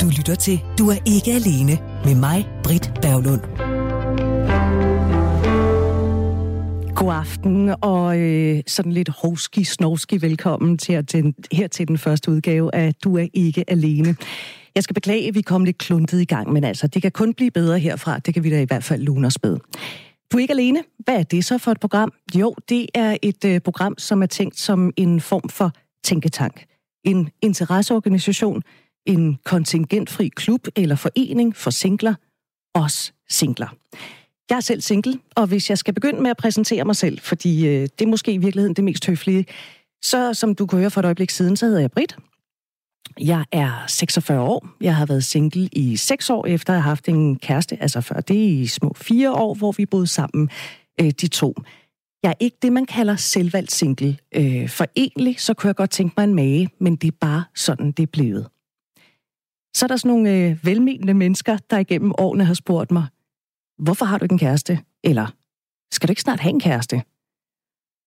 Du lytter til Du er ikke alene med mig, Britt Berglund. God aften, og øh, sådan lidt hovski snovski velkommen til, at her til den første udgave af Du er ikke alene. Jeg skal beklage, at vi kom lidt kluntet i gang, men altså, det kan kun blive bedre herfra. Det kan vi da i hvert fald lune os med. Du er ikke alene. Hvad er det så for et program? Jo, det er et øh, program, som er tænkt som en form for tænketank. En interesseorganisation, en kontingentfri klub eller forening for singler, os singler. Jeg er selv single, og hvis jeg skal begynde med at præsentere mig selv, fordi øh, det er måske i virkeligheden det mest høflige, så som du kunne høre for et øjeblik siden, så hedder jeg Britt. Jeg er 46 år. Jeg har været single i 6 år, efter jeg har haft en kæreste, altså før det i små 4 år, hvor vi boede sammen, øh, de to. Jeg er ikke det, man kalder selvvalgt single. Øh, for egentlig, så kunne jeg godt tænke mig en mage, men det er bare sådan, det er blevet. Så er der sådan nogle øh, velmenende mennesker, der igennem årene har spurgt mig, hvorfor har du ikke en kæreste? Eller, skal du ikke snart have en kæreste?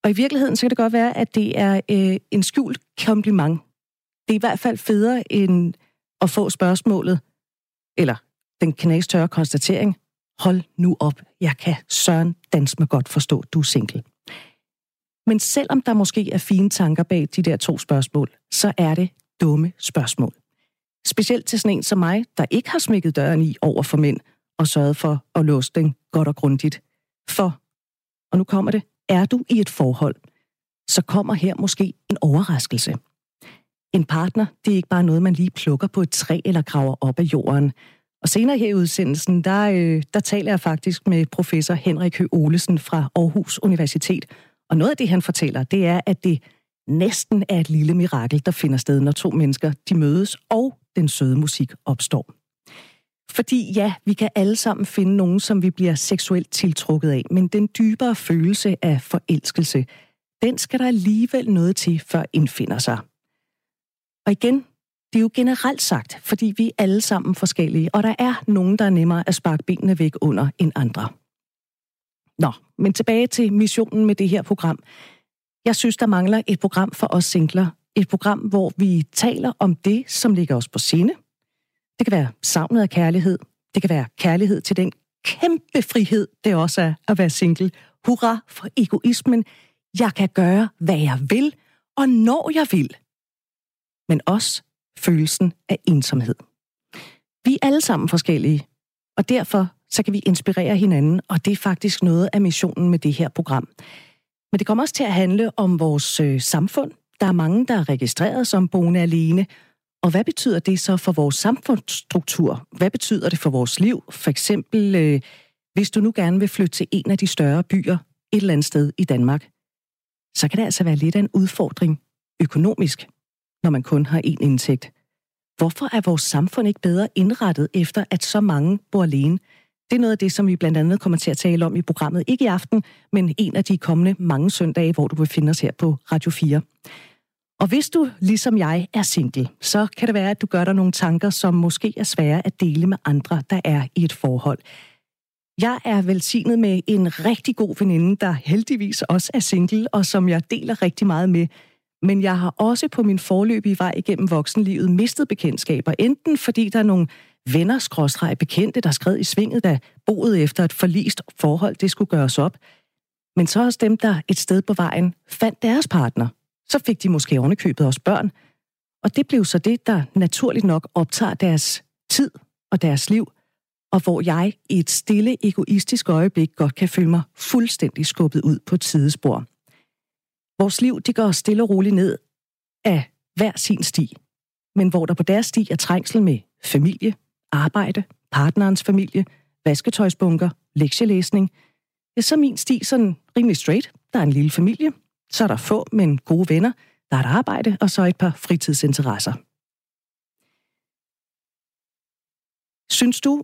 Og i virkeligheden, så kan det godt være, at det er øh, en skjult kompliment. Det er i hvert fald federe end at få spørgsmålet, eller den knastørre konstatering, hold nu op, jeg kan søren dans med godt forstå, du er single. Men selvom der måske er fine tanker bag de der to spørgsmål, så er det dumme spørgsmål. Specielt til sådan en som mig, der ikke har smækket døren i over for mænd og sørget for at låse den godt og grundigt. For, og nu kommer det, er du i et forhold, så kommer her måske en overraskelse. En partner, det er ikke bare noget, man lige plukker på et træ eller graver op af jorden. Og senere her i udsendelsen, der, øh, der taler jeg faktisk med professor Henrik Høgh Olesen fra Aarhus Universitet. Og noget af det, han fortæller, det er, at det næsten er et lille mirakel, der finder sted, når to mennesker de mødes, og den søde musik opstår. Fordi ja, vi kan alle sammen finde nogen, som vi bliver seksuelt tiltrukket af, men den dybere følelse af forelskelse, den skal der alligevel noget til, før indfinder sig. Og igen, det er jo generelt sagt, fordi vi er alle sammen forskellige, og der er nogen, der er nemmere at sparke benene væk under end andre. Nå, men tilbage til missionen med det her program. Jeg synes, der mangler et program for os singler. Et program, hvor vi taler om det, som ligger os på sinde. Det kan være savnet af kærlighed. Det kan være kærlighed til den kæmpe frihed, det også er at være single. Hurra for egoismen. Jeg kan gøre, hvad jeg vil, og når jeg vil. Men også følelsen af ensomhed. Vi er alle sammen forskellige, og derfor så kan vi inspirere hinanden, og det er faktisk noget af missionen med det her program. Men det kommer også til at handle om vores øh, samfund. Der er mange, der er registreret som boende alene. Og hvad betyder det så for vores samfundsstruktur? Hvad betyder det for vores liv? For eksempel, øh, hvis du nu gerne vil flytte til en af de større byer et eller andet sted i Danmark, så kan det altså være lidt af en udfordring økonomisk, når man kun har én indtægt. Hvorfor er vores samfund ikke bedre indrettet efter, at så mange bor alene? Det er noget af det, som vi blandt andet kommer til at tale om i programmet. Ikke i aften, men en af de kommende mange søndage, hvor du befinder os her på Radio 4. Og hvis du, ligesom jeg, er single, så kan det være, at du gør dig nogle tanker, som måske er svære at dele med andre, der er i et forhold. Jeg er velsignet med en rigtig god veninde, der heldigvis også er single, og som jeg deler rigtig meget med. Men jeg har også på min forløbige vej igennem voksenlivet mistet bekendtskaber, enten fordi der er nogle venner skråstreg bekendte, der skred i svinget, da boet efter et forlist forhold, det skulle gøres op. Men så også dem, der et sted på vejen fandt deres partner. Så fik de måske ovenikøbet også børn. Og det blev så det, der naturligt nok optager deres tid og deres liv, og hvor jeg i et stille, egoistisk øjeblik godt kan føle mig fuldstændig skubbet ud på et sidespor. Vores liv, det går stille og roligt ned af hver sin sti, men hvor der på deres sti er trængsel med familie, arbejde, partnerens familie, vasketøjsbunker, lektielæsning, ja, så er min sti sådan rimelig straight. Der er en lille familie, så er der få, men gode venner, der er et arbejde, og så et par fritidsinteresser. Synes du,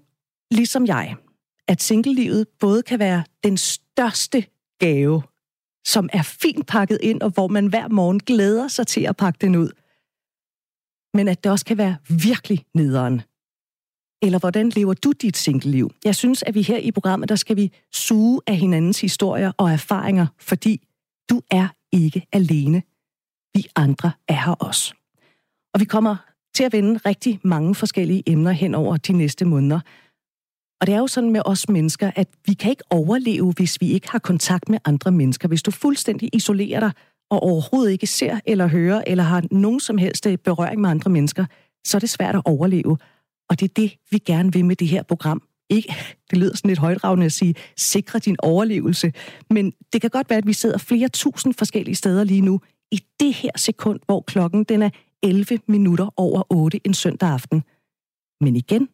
ligesom jeg, at singlelivet både kan være den største gave, som er fint pakket ind, og hvor man hver morgen glæder sig til at pakke den ud, men at det også kan være virkelig nederen, eller hvordan lever du dit single-liv? Jeg synes, at vi her i programmet, der skal vi suge af hinandens historier og erfaringer, fordi du er ikke alene. Vi andre er her også. Og vi kommer til at vende rigtig mange forskellige emner hen over de næste måneder. Og det er jo sådan med os mennesker, at vi kan ikke overleve, hvis vi ikke har kontakt med andre mennesker. Hvis du fuldstændig isolerer dig og overhovedet ikke ser eller hører eller har nogen som helst øh, berøring med andre mennesker, så er det svært at overleve. Og det er det, vi gerne vil med det her program. Ikke, det lyder sådan lidt højdragende at sige, sikre din overlevelse. Men det kan godt være, at vi sidder flere tusind forskellige steder lige nu, i det her sekund, hvor klokken den er 11 minutter over 8 en søndag aften. Men igen,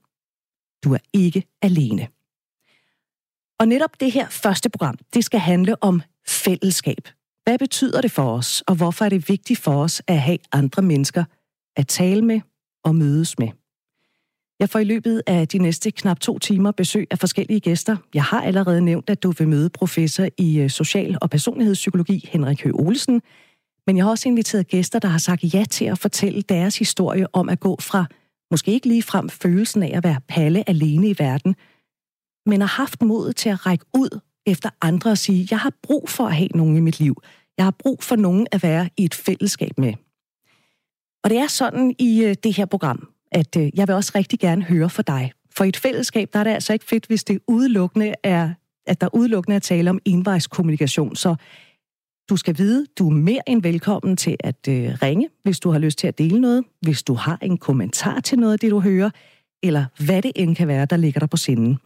du er ikke alene. Og netop det her første program, det skal handle om fællesskab. Hvad betyder det for os, og hvorfor er det vigtigt for os at have andre mennesker at tale med og mødes med? Jeg får i løbet af de næste knap to timer besøg af forskellige gæster. Jeg har allerede nævnt, at du vil møde professor i øh, social- og personlighedspsykologi Henrik Høgh Olsen. Men jeg har også inviteret gæster, der har sagt ja til at fortælle deres historie om at gå fra måske ikke lige frem følelsen af at være palle alene i verden, men har haft modet til at række ud efter andre og sige, jeg har brug for at have nogen i mit liv. Jeg har brug for nogen at være i et fællesskab med. Og det er sådan i øh, det her program, at øh, jeg vil også rigtig gerne høre fra dig. For i et fællesskab, der er det altså ikke fedt, hvis det udelukkende er, at der udelukkende er tale om envejskommunikation. Så du skal vide, du er mere end velkommen til at øh, ringe, hvis du har lyst til at dele noget, hvis du har en kommentar til noget af det, du hører, eller hvad det end kan være, der ligger der på sinden.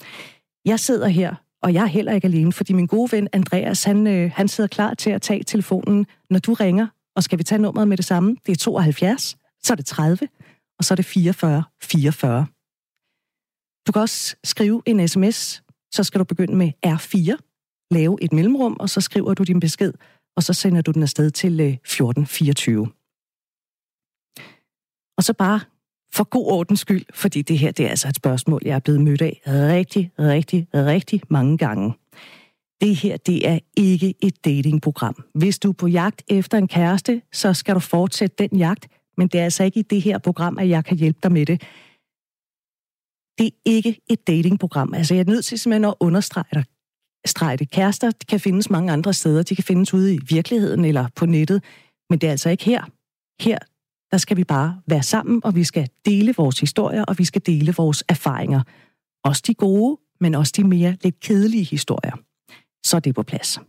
Jeg sidder her, og jeg er heller ikke alene, fordi min gode ven Andreas, han, øh, han sidder klar til at tage telefonen, når du ringer. Og skal vi tage nummeret med det samme? Det er 72, så er det 30, og så er det 44 44. Du kan også skrive en sms, så skal du begynde med R4, lave et mellemrum, og så skriver du din besked, og så sender du den afsted til øh, 1424. Og så bare for god ordens skyld, fordi det her det er altså et spørgsmål, jeg er blevet mødt af rigtig, rigtig, rigtig mange gange. Det her, det er ikke et datingprogram. Hvis du er på jagt efter en kæreste, så skal du fortsætte den jagt, men det er altså ikke i det her program, at jeg kan hjælpe dig med det. Det er ikke et datingprogram. Altså, jeg er nødt til simpelthen at understrege dig strejte. Kærester kan findes mange andre steder. De kan findes ude i virkeligheden eller på nettet. Men det er altså ikke her. Her, der skal vi bare være sammen, og vi skal dele vores historier, og vi skal dele vores erfaringer. Også de gode, men også de mere lidt kedelige historier. Så er det på plads.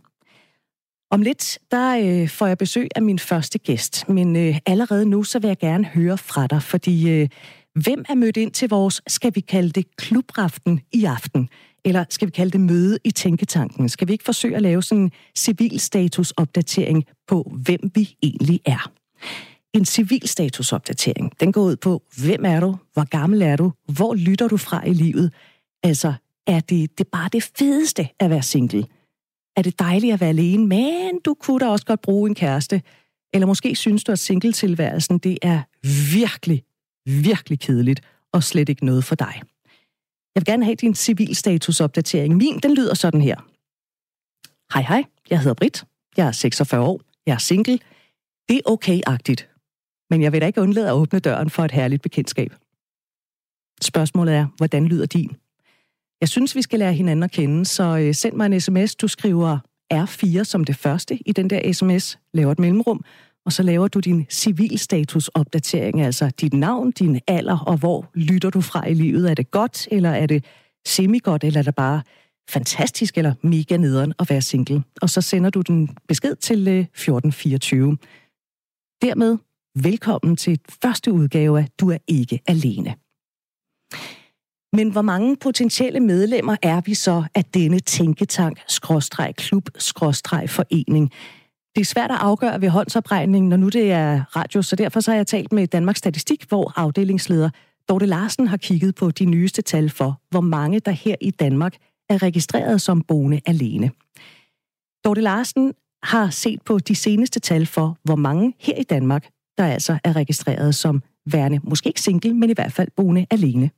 Om lidt, der øh, får jeg besøg af min første gæst, men øh, allerede nu, så vil jeg gerne høre fra dig, fordi øh, hvem er mødt ind til vores, skal vi kalde det, klubraften i aften? Eller skal vi kalde det møde i tænketanken? Skal vi ikke forsøge at lave sådan en civilstatusopdatering på, hvem vi egentlig er? En civil statusopdatering, den går ud på, hvem er du? Hvor gammel er du? Hvor lytter du fra i livet? Altså, er det, det bare det fedeste at være single? er det dejligt at være alene, men du kunne da også godt bruge en kæreste. Eller måske synes du, at singletilværelsen det er virkelig, virkelig kedeligt og slet ikke noget for dig. Jeg vil gerne have din civilstatusopdatering. Min, den lyder sådan her. Hej hej, jeg hedder Britt. Jeg er 46 år. Jeg er single. Det er okay-agtigt. Men jeg vil da ikke undlade at åbne døren for et herligt bekendtskab. Spørgsmålet er, hvordan lyder din? Jeg synes, vi skal lære hinanden at kende, så øh, send mig en sms. Du skriver R4 som det første i den der sms, laver et mellemrum, og så laver du din civilstatusopdatering, altså dit navn, din alder, og hvor lytter du fra i livet. Er det godt, eller er det semi-godt, eller er det bare fantastisk eller mega nederen at være single? Og så sender du den besked til øh, 1424. Dermed velkommen til første udgave af Du er ikke alene. Men hvor mange potentielle medlemmer er vi så af denne tænketank, skråstreg, klub, skråstreg, forening? Det er svært at afgøre ved håndsopregningen, når nu det er radio, så derfor så har jeg talt med Danmarks Statistik, hvor afdelingsleder Dorte Larsen har kigget på de nyeste tal for, hvor mange der her i Danmark er registreret som boende alene. Dorte Larsen har set på de seneste tal for, hvor mange her i Danmark, der altså er registreret som værende, måske ikke single, men i hvert fald boende alene.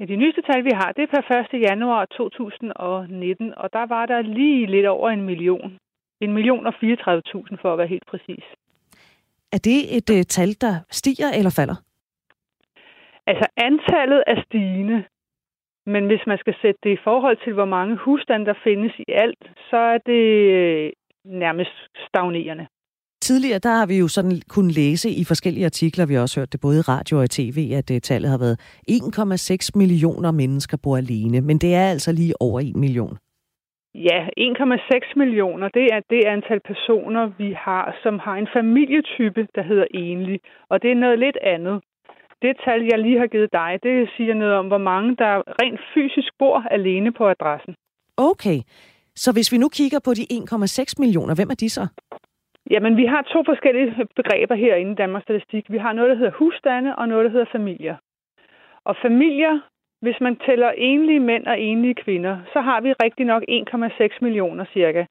Ja, de nyeste tal, vi har, det er per 1. januar 2019, og der var der lige lidt over en million. En million og 34.000 for at være helt præcis. Er det et uh, tal, der stiger eller falder? Altså antallet er stigende, men hvis man skal sætte det i forhold til, hvor mange husstande der findes i alt, så er det øh, nærmest stagnerende. tidligere, der har vi jo sådan kunnet læse i forskellige artikler, vi har også hørt det både i radio og i tv, at det tallet har været 1,6 millioner mennesker bor alene, men det er altså lige over 1 million. Ja, 1,6 millioner, det er det antal personer, vi har, som har en familietype, der hedder enlig. Og det er noget lidt andet. Det tal, jeg lige har givet dig, det siger noget om, hvor mange der rent fysisk bor alene på adressen. Okay, så hvis vi nu kigger på de 1,6 millioner, hvem er de så? Jamen, vi har to forskellige begreber herinde i Danmarks Statistik. Vi har noget, der hedder husstande, og noget, der hedder familier. Og familier, hvis man tæller enlige mænd og enlige kvinder, så har vi rigtig nok 1,6 millioner cirka.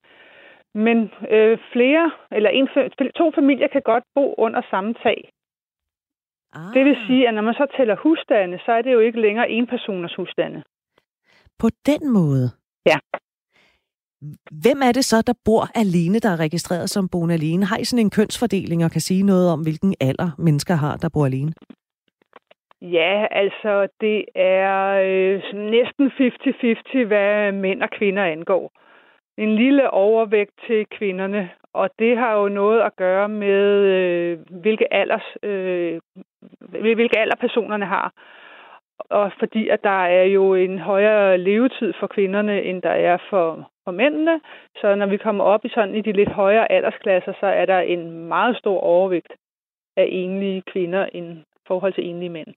Men øh, flere, eller en, to familier kan godt bo under samme tag. Ah. Det vil sige, at når man så tæller husstande, så er det jo ikke længere en personers husstande. På den måde? Ja. Hvem er det så, der bor alene, der er registreret som boende alene? Har I sådan en kønsfordeling og kan sige noget om, hvilken alder mennesker har, der bor alene? Ja, altså det er øh, næsten 50-50, hvad mænd og kvinder angår. En lille overvægt til kvinderne, og det har jo noget at gøre med, øh, hvilke, alders, øh, hvilke alder personerne har. Og fordi at der er jo en højere levetid for kvinderne, end der er for, for mændene. Så når vi kommer op i sådan i de lidt højere aldersklasser, så er der en meget stor overvægt af enlige kvinder i forhold til enlige mænd.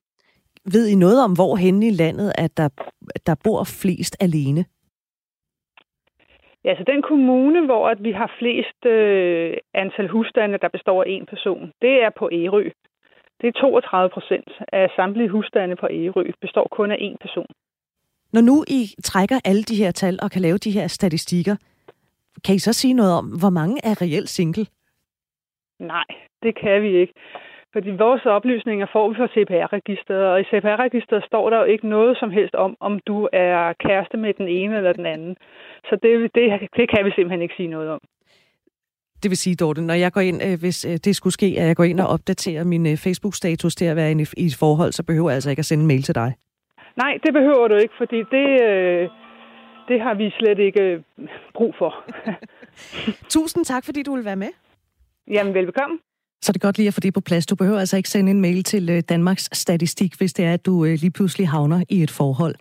Ved I noget om, hvor hen i landet, at der, der bor flest alene? Ja, så den kommune, hvor at vi har flest øh, antal husstande, der består af en person, det er på Ærø. Det er 32 procent af samtlige husstande på Ærø, består kun af en person. Når nu I trækker alle de her tal og kan lave de her statistikker, kan I så sige noget om, hvor mange er reelt single? Nej, det kan vi ikke. Fordi vores oplysninger får vi fra CPR-registeret, og i CPR-registeret står der jo ikke noget som helst om, om du er kæreste med den ene eller den anden. Så det, det, det kan vi simpelthen ikke sige noget om. Det vil sige, Dorte, når jeg går ind, øh, hvis øh, det skulle ske, at jeg går ind og opdaterer min øh, Facebook-status til at være i et forhold, så behøver jeg altså ikke at sende en mail til dig. Nej, det behøver du ikke, fordi det, det har vi slet ikke brug for. Tusind tak, fordi du vil være med. Jamen, velbekomme. Så det er godt lige at få det på plads. Du behøver altså ikke sende en mail til øh, Danmarks Statistik, hvis det er, at du øh, lige pludselig havner i et forhold.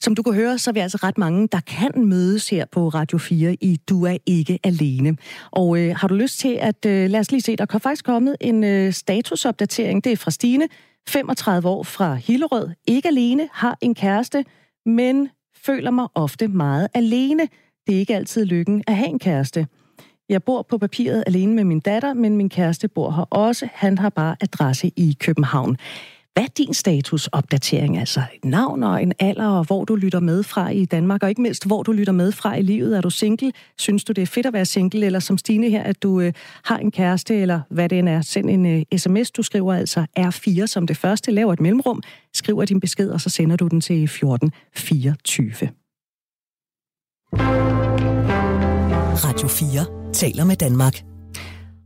Som du kan høre, så er vi altså ret mange, der kan mødes her på Radio 4 i Du er ikke alene. Og øh, har du lyst til at, øh, lad os lige se, der er faktisk kommet en øh, statusopdatering. Det er fra Stine, 35 år fra Hillerød. Ikke alene, har en kæreste, men føler mig ofte meget alene. Det er ikke altid lykken at have en kæreste. Jeg bor på papiret alene med min datter, men min kæreste bor her også. Han har bare adresse i København. Hvad er din statusopdatering? Altså et navn og en alder, og hvor du lytter med fra i Danmark, og ikke mindst, hvor du lytter med fra i livet. Er du single? Synes du, det er fedt at være single? Eller som Stine her, at du øh, har en kæreste, eller hvad det end er. Send en øh, sms, du skriver altså R4 som det første. Laver et mellemrum, skriver din besked, og så sender du den til 1424. Radio 4 taler med Danmark.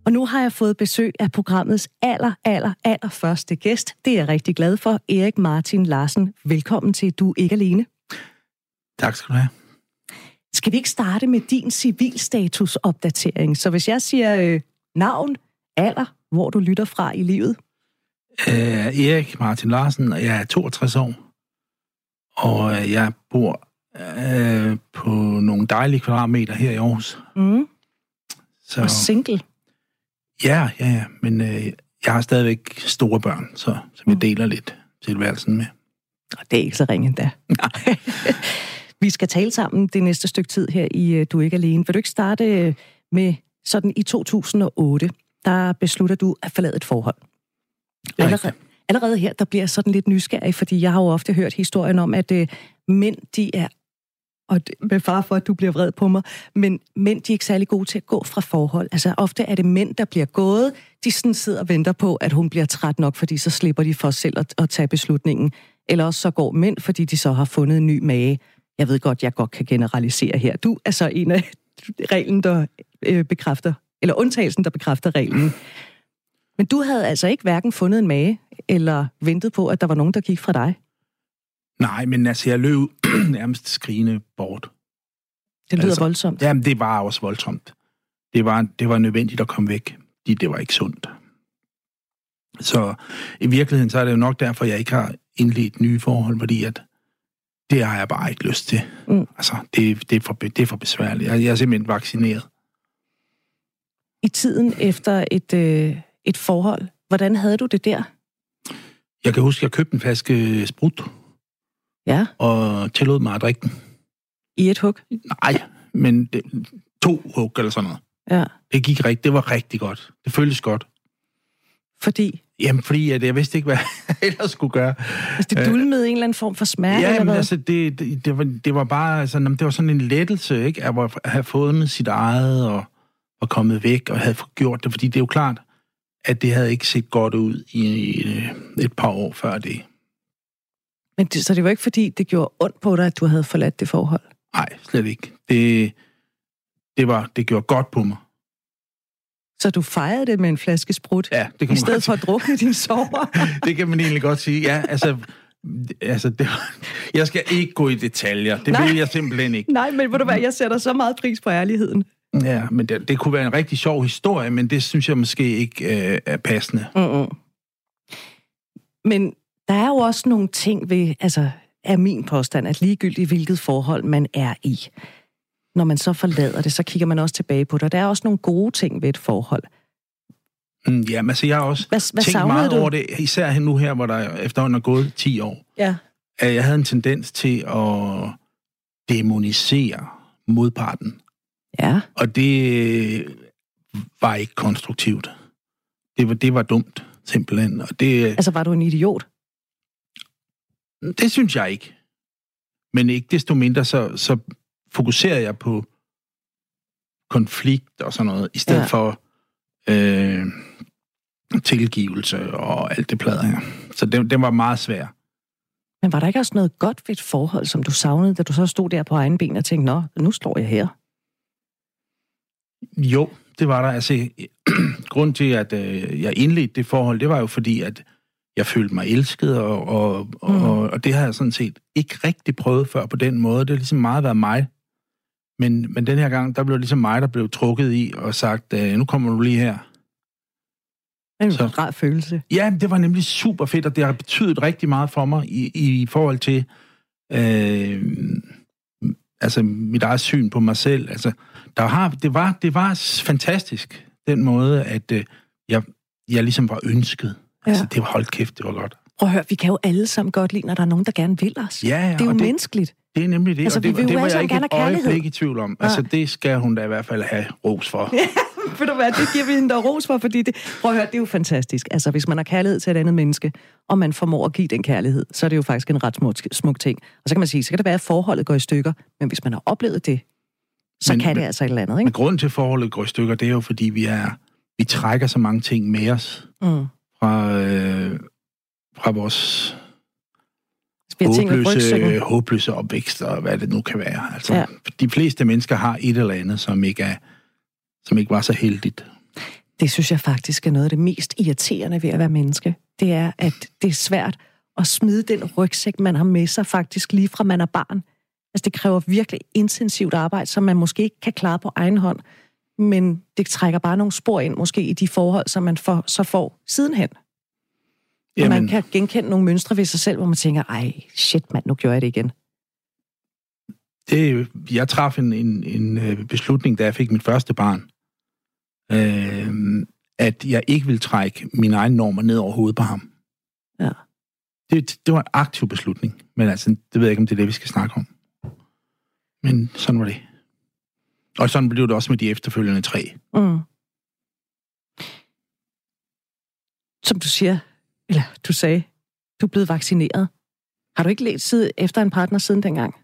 Og nu har jeg fået besøg af programmets aller, aller, aller første gæst. Det er jeg rigtig glad for. Erik Martin Larsen. Velkommen til Du Ikke Alene. Tak skal du have. Skal vi ikke starte med din civilstatusopdatering? Så hvis jeg siger øh, navn, alder, hvor du lytter fra i livet? Øh, Erik Martin Larsen, og jeg er 62 år. Og øh, jeg bor øh, på nogle dejlige kvadratmeter her i Aarhus. Mm. Så... Og single? Ja, ja, ja. Men øh, jeg har stadigvæk store børn, så, så vi mm. deler lidt tilværelsen med. Og det er ikke så ringe endda. vi skal tale sammen det næste stykke tid her i øh, Du er ikke alene. Vil du ikke starte øh, med sådan i 2008, der beslutter du at forlade et forhold? Allerede, allerede her, der bliver sådan lidt nysgerrig, fordi jeg har jo ofte hørt historien om, at øh, mænd, de er og med far for, at du bliver vred på mig, men mænd, de er ikke særlig gode til at gå fra forhold. Altså, ofte er det mænd, der bliver gået. De sådan sidder og venter på, at hun bliver træt nok, fordi så slipper de for selv at, at tage beslutningen. Eller også så går mænd, fordi de så har fundet en ny mage. Jeg ved godt, jeg godt kan generalisere her. Du er så en af reglen, der øh, bekræfter, eller undtagelsen, der bekræfter reglen. Men du havde altså ikke hverken fundet en mage, eller ventet på, at der var nogen, der gik fra dig? Nej, men altså, jeg løb nærmest skrigende bort. Det lyder altså, voldsomt. Jamen, det var også voldsomt. Det var, det var nødvendigt at komme væk. fordi det var ikke sundt. Så i virkeligheden, så er det jo nok derfor, jeg ikke har indledt nye forhold, fordi at det har jeg bare ikke lyst til. Mm. Altså, det, det, er for, det er for besværligt. Jeg, jeg er simpelthen vaccineret. I tiden efter et, øh, et forhold, hvordan havde du det der? Jeg kan huske, at jeg købte en flaske sprut. Ja. Og tillod mig at drikke den. I et hug? Nej, men det, to hug eller sådan noget. Ja. Det gik rigtigt. Det var rigtig godt. Det føltes godt. Fordi? Jamen, fordi at jeg vidste ikke, hvad jeg ellers skulle gøre. Altså, det dulmede øh, en eller anden form for smerte, ja, hvad? altså, det, det, det, var, det var bare altså, det var sådan en lettelse, ikke? At have fundet sit eget og, og kommet væk og havde gjort det. Fordi det er jo klart, at det havde ikke set godt ud i, i et par år før det. Men det, så det var ikke fordi, det gjorde ondt på dig, at du havde forladt det forhold? Nej, slet ikke. Det, det, var, det gjorde godt på mig. Så du fejrede det med en flaske sprut? Ja, det kan I stedet for at drukne din sover? det kan man egentlig godt sige. Ja, altså, altså det, jeg skal ikke gå i detaljer. Det Nej. vil jeg simpelthen ikke. Nej, men ved du hvad, jeg sætter så meget pris på ærligheden. Ja, men det, det kunne være en rigtig sjov historie, men det synes jeg måske ikke øh, er passende. Mm-mm. Men der er jo også nogle ting ved, altså er min påstand, at ligegyldigt hvilket forhold man er i, når man så forlader det, så kigger man også tilbage på det. Og der er også nogle gode ting ved et forhold. Mm, ja, men altså, jeg har også hvad, hvad tænkt meget du? over det, især nu her, hvor der efterhånden er gået 10 år. Ja. At jeg havde en tendens til at demonisere modparten. Ja. Og det var ikke konstruktivt. Det var, det var dumt, simpelthen. Og det, altså, var du en idiot? Det synes jeg ikke. Men ikke desto mindre, så, så fokuserer jeg på konflikt og sådan noget, i stedet ja. for øh, tilgivelse og alt det plader her. Så det, det var meget svært. Men var der ikke også noget godt ved et forhold, som du savnede, da du så stod der på egen ben og tænkte, nå, nu står jeg her? Jo, det var der. Altså, grund til, at øh, jeg indledte det forhold, det var jo fordi, at jeg følte mig elsket, og, og, mm. og, og det har jeg sådan set ikke rigtig prøvet før på den måde. Det har ligesom meget været mig. Men, men den her gang, der blev ligesom mig, der blev trukket i og sagt, øh, nu kommer du lige her. Det er en rar følelse. Ja, det var nemlig super fedt, og det har betydet rigtig meget for mig i, i forhold til øh, altså mit eget syn på mig selv. Altså, der har, det, var, det var fantastisk, den måde, at øh, jeg, jeg ligesom var ønsket. Ja. Altså, det var holdt kæft, det var godt. Prøv at høre, vi kan jo alle sammen godt lide, når der er nogen, der gerne vil os. Ja, ja, det er jo det, menneskeligt. Det er nemlig det, altså, og det, det var jeg ikke et øjeblik i tvivl om. Ja. Altså, det skal hun da i hvert fald have ros for. Ved du hvad, det giver vi hende da ros for, fordi det, prøv at høre, det er jo fantastisk. Altså, hvis man har kærlighed til et andet menneske, og man formår at give den kærlighed, så er det jo faktisk en ret smuk, smuk ting. Og så kan man sige, så kan det være, at forholdet går i stykker, men hvis man har oplevet det, så men, kan det altså et eller andet, ikke? Men grunden til, at forholdet går i stykker, det er jo, fordi vi er vi trækker så mange ting med os mm. Fra, øh, fra vores håbløse, håbløse opvækst, og hvad det nu kan være. Altså, ja. De fleste mennesker har et eller andet, som ikke, er, som ikke var så heldigt. Det synes jeg faktisk er noget af det mest irriterende ved at være menneske. Det er, at det er svært at smide den rygsæk, man har med sig faktisk lige fra man er barn. Altså det kræver virkelig intensivt arbejde, som man måske ikke kan klare på egen hånd. Men det trækker bare nogle spor ind, måske i de forhold, som man får, så får sidenhen. Jamen, man kan genkende nogle mønstre ved sig selv, hvor man tænker, ej, shit mand, nu gjorde jeg det igen. Det, jeg traf en, en, en øh, beslutning, da jeg fik mit første barn, øh, at jeg ikke vil trække mine egne normer ned over hovedet på ham. Ja. Det, det var en aktiv beslutning, men altså, det ved jeg ikke, om det er det, vi skal snakke om. Men sådan var det. Og sådan blev det også med de efterfølgende tre. Mm. Som du siger, eller du sagde, du er blevet vaccineret. Har du ikke side efter en partner siden dengang?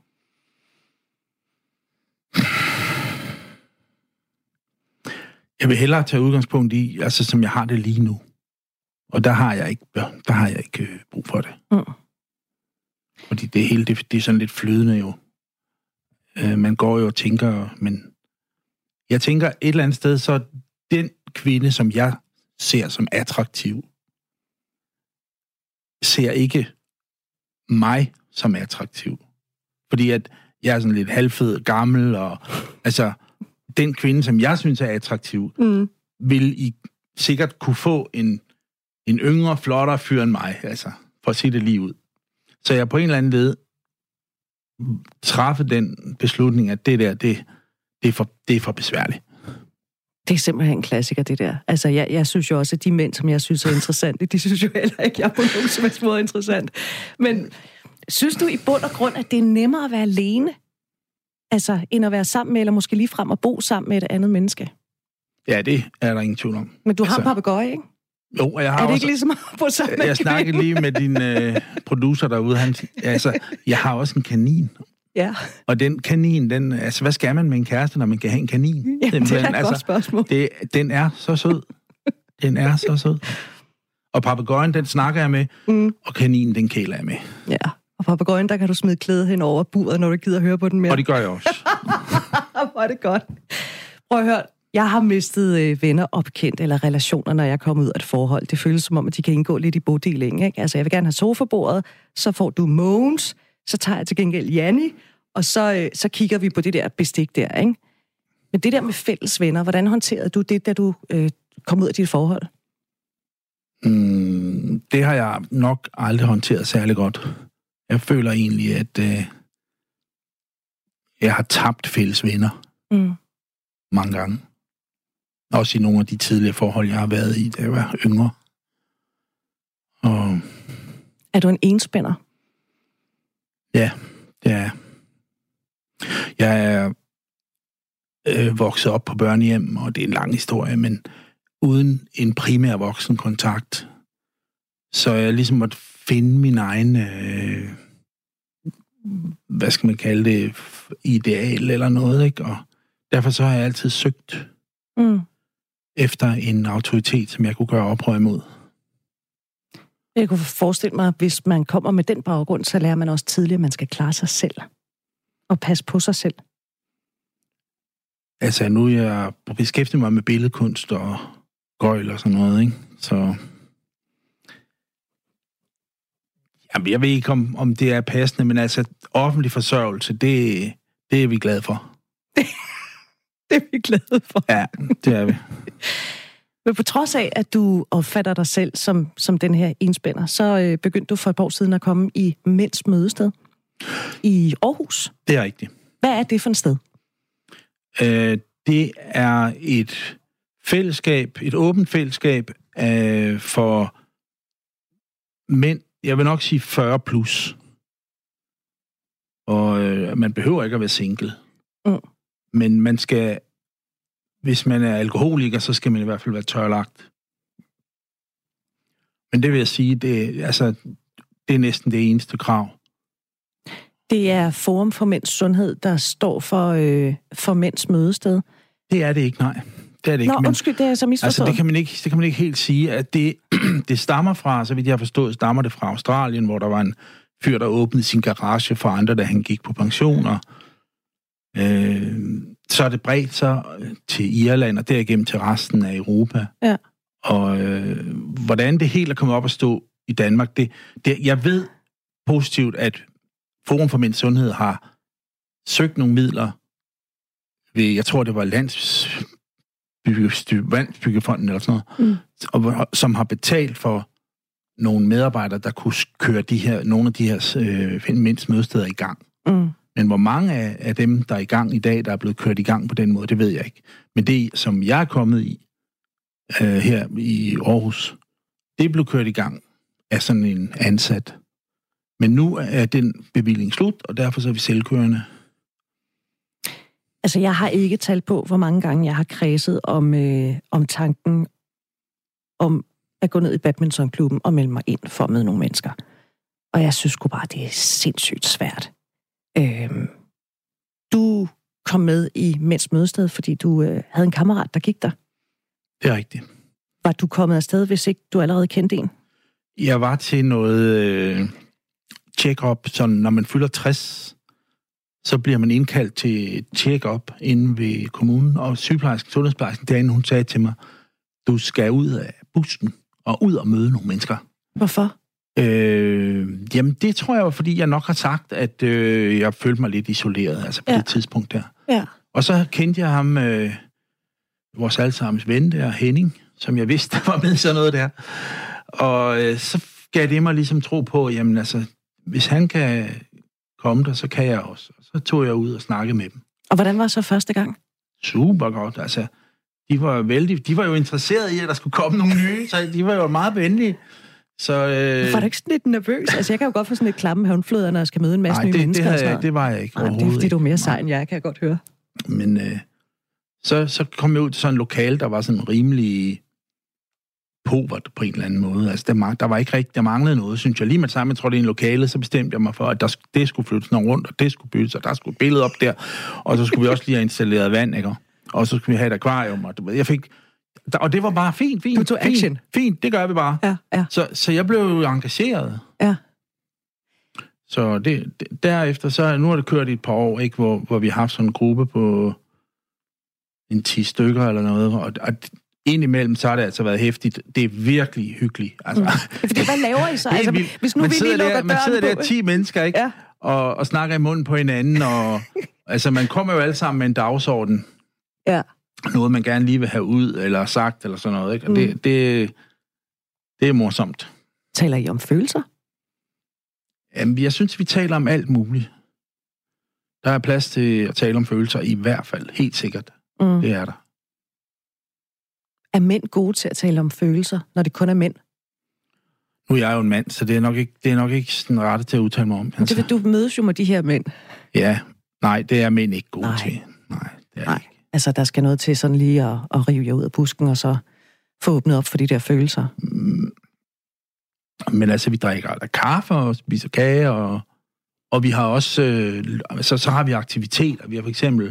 Jeg vil hellere tage udgangspunkt i, altså som jeg har det lige nu. Og der har jeg ikke, der har jeg ikke øh, brug for det. Mm. Fordi det hele, det, det er sådan lidt flydende jo. Øh, man går jo og tænker, men jeg tænker et eller andet sted, så den kvinde, som jeg ser som attraktiv, ser ikke mig som attraktiv. Fordi at jeg er sådan lidt halvfed, gammel, og altså, den kvinde, som jeg synes er attraktiv, mm. vil i sikkert kunne få en, en yngre, flottere fyr end mig, altså, for at sige det lige ud. Så jeg på en eller anden led træffe den beslutning, at det der, det, det, er, for, det er for besværligt. Det er simpelthen en klassiker, det der. Altså, jeg, jeg synes jo også, at de mænd, som jeg synes er interessante, de synes jo heller ikke, jeg er på nogen som helst måde interessant. Men synes du i bund og grund, at det er nemmere at være alene, altså, end at være sammen med, eller måske lige frem at bo sammen med et andet menneske? Ja, det er der ingen tvivl om. Men du har altså, en papegøje, ikke? Jo, og jeg har er det også, ikke ligesom at bo sammen med Jeg snakkede lige med din øh, producer derude. Han, altså, jeg har også en kanin. Ja. Og den kanin, den, altså, hvad skal man med en kæreste, når man kan have en kanin? Ja, det er et altså, godt spørgsmål. Det, den er så sød. Den er så sød. Og papegøjen, den snakker jeg med, mm. og kaninen, den kæler jeg med. Ja, og papegøjen, der kan du smide klæde hen over buret, når du gider høre på den mere. Og det gør jeg også. Hvor er det godt. Prøv at høre, jeg har mistet øh, venner opkendt eller relationer, når jeg er kommet ud af et forhold. Det føles som om, at de kan indgå lidt i bodeling. Ikke? Altså, jeg vil gerne have sofabordet, så får du Mogens, så tager jeg til gengæld Janni, og så, øh, så kigger vi på det der bestik der. Ikke? Men det der med fælles venner, hvordan håndterede du det, da du øh, kom ud af dit forhold? Mm, det har jeg nok aldrig håndteret særlig godt. Jeg føler egentlig, at øh, jeg har tabt fælles venner Mm. mange gange. Også i nogle af de tidligere forhold, jeg har været i, da jeg var yngre. Og Er du en enspænder? Ja, det er jeg. Er øh, vokset op på børnehjem, og det er en lang historie, men uden en primær voksenkontakt, så jeg ligesom måtte finde min egen, øh, hvad skal man kalde det, ideal eller noget, ikke? Og derfor så har jeg altid søgt Mm. efter en autoritet, som jeg kunne gøre oprør imod. Jeg kunne forestille mig, hvis man kommer med den baggrund, så lærer man også tidligere, at man skal klare sig selv. Og passe på sig selv. Altså, nu er jeg beskæftiget mig med billedkunst og gøjl og sådan noget, ikke? Så... Jamen, jeg ved ikke, om, om det er passende, men altså, offentlig forsørgelse, det, det er vi glade for. Det er vi glade for. Ja, det er vi. Men på trods af, at du opfatter dig selv som, som den her enspænder, så øh, begyndte du for et par år siden at komme i Mænds Mødested i Aarhus. Det er rigtigt. Hvad er det for et sted? Øh, det er et fællesskab, et åbent fællesskab øh, for mænd, jeg vil nok sige 40 plus. Og øh, man behøver ikke at være single. Mm. Men man skal, hvis man er alkoholiker, så skal man i hvert fald være tørlagt. Men det vil jeg sige, det, altså, det er næsten det eneste krav. Det er Forum for Mænds Sundhed, der står for, øh, for Mænds Mødested. Det er det ikke, nej. Det er det ikke. Nå, undskyld, det er så misforstået. Altså, det kan, man ikke, det kan man ikke helt sige, at det, det stammer fra, så vidt jeg har forstået, stammer det fra Australien, hvor der var en fyr, der åbnede sin garage for andre, da han gik på pension, og øh, så er det bredt sig til Irland, og derigennem til resten af Europa. Ja. Og øh, hvordan det helt er kommet op at stå i Danmark, det, det, jeg ved positivt, at Forum for Mænds Sundhed har søgt nogle midler ved, jeg tror, det var Landsbyggefonden eller sådan noget, mm. og, som har betalt for nogle medarbejdere, der kunne køre de her, nogle af de her øh, mindst mødesteder i gang. Mm. Men hvor mange af, af dem, der er i gang i dag, der er blevet kørt i gang på den måde, det ved jeg ikke. Men det, som jeg er kommet i øh, her i Aarhus, det blev kørt i gang af sådan en ansat. Men nu er den bevilling slut, og derfor så er vi selvkørende. Altså, jeg har ikke talt på, hvor mange gange jeg har kredset om, øh, om tanken om at gå ned i badmintonklubben og melde mig ind for at møde nogle mennesker. Og jeg synes sgu bare, det er sindssygt svært. Øhm, du kom med i Mænds Mødested, fordi du øh, havde en kammerat, der gik der. Det er rigtigt. Var du kommet afsted, hvis ikke du allerede kendte en? Jeg var til noget øh, check-up, sådan når man fylder 60, så bliver man indkaldt til check-up inde ved kommunen, og sygeplejersken, sundhedsplejersken derinde, hun sagde til mig, du skal ud af bussen og ud og møde nogle mennesker. Hvorfor? Øh, jamen, det tror jeg var, fordi jeg nok har sagt, at øh, jeg følte mig lidt isoleret, altså på Ja. det tidspunkt der. Ja. Og så kendte jeg ham, øh, vores allesammens ven der, Henning, som jeg vidste, der var med sådan noget der. Og øh, så gav det mig ligesom tro på, jamen altså, hvis han kan komme der, så kan jeg også. Og så tog jeg ud og snakkede med dem. Og hvordan var så første gang? Super godt, altså. De var, vældig, de var jo interesserede i, at der skulle komme nogle nye, så de var jo meget venlige. Så, øh... Var du ikke sådan lidt nervøs? Altså, jeg kan jo godt få sådan lidt klamme havnfløder, når jeg skal møde en masse Nej, nye det, mennesker. det, det var jeg ikke Nej, det er fordi, du er mere sej end jeg, kan jeg godt høre. Men øh, så, så kom jeg ud til sådan en lokal, der var sådan rimelig povert på en eller anden måde. Altså, der, der var ikke rigtig, der manglede noget, synes jeg. Lige med sammen, jeg tror, det er en lokale, så bestemte jeg mig for, at der, det skulle flyttes noget rundt, og det skulle byttes, og der skulle billede op der, og så skulle vi også lige have installeret vand, ikke? Og så skulle vi have et akvarium, og du ved, jeg fik... Og det var bare fint, fint. Du tog fint, action. Fint, det gør vi bare. Ja, ja. Så, så jeg blev jo engageret. Ja. Så det, det, derefter, så nu har det kørt i et par år, ikke, hvor, hvor vi har haft sådan en gruppe på en 10 stykker eller noget, og, og indimellem, så har det altså været hæftigt. Det er virkelig hyggeligt. Altså, mm. Fordi hvad laver I så? Altså, vildt. hvis nu man vi lige lukker der, Man sidder der på... 10 mennesker, ikke? Ja. Og, og snakker i munden på hinanden, og altså, man kommer jo alle sammen med en dagsorden. Ja. Noget, man gerne lige vil have ud, eller sagt, eller sådan noget, ikke? Og Mm. det, det, det er morsomt. Taler I om følelser? Jamen, jeg synes, vi taler om alt muligt. Der er plads til at tale om følelser, i hvert fald. Helt sikkert. Mm. Det er der. Er mænd gode til at tale om følelser, når det kun er mænd? Nu er jeg jo en mand, så det er nok ikke, det er nok ikke sådan rette til at udtale mig om. Altså. Det, du mødes jo med de her mænd. Ja, nej, det er mænd ikke gode Nej. til. Nej, det er Nej. ikke. Altså, der skal noget til sådan lige at, at rive jer ud af busken, og så få åbnet op for de der følelser. Mm. Men altså, vi drikker aldrig kaffe og spiser kage, og, og vi har også, øh, så, så har vi aktiviteter. Vi har for eksempel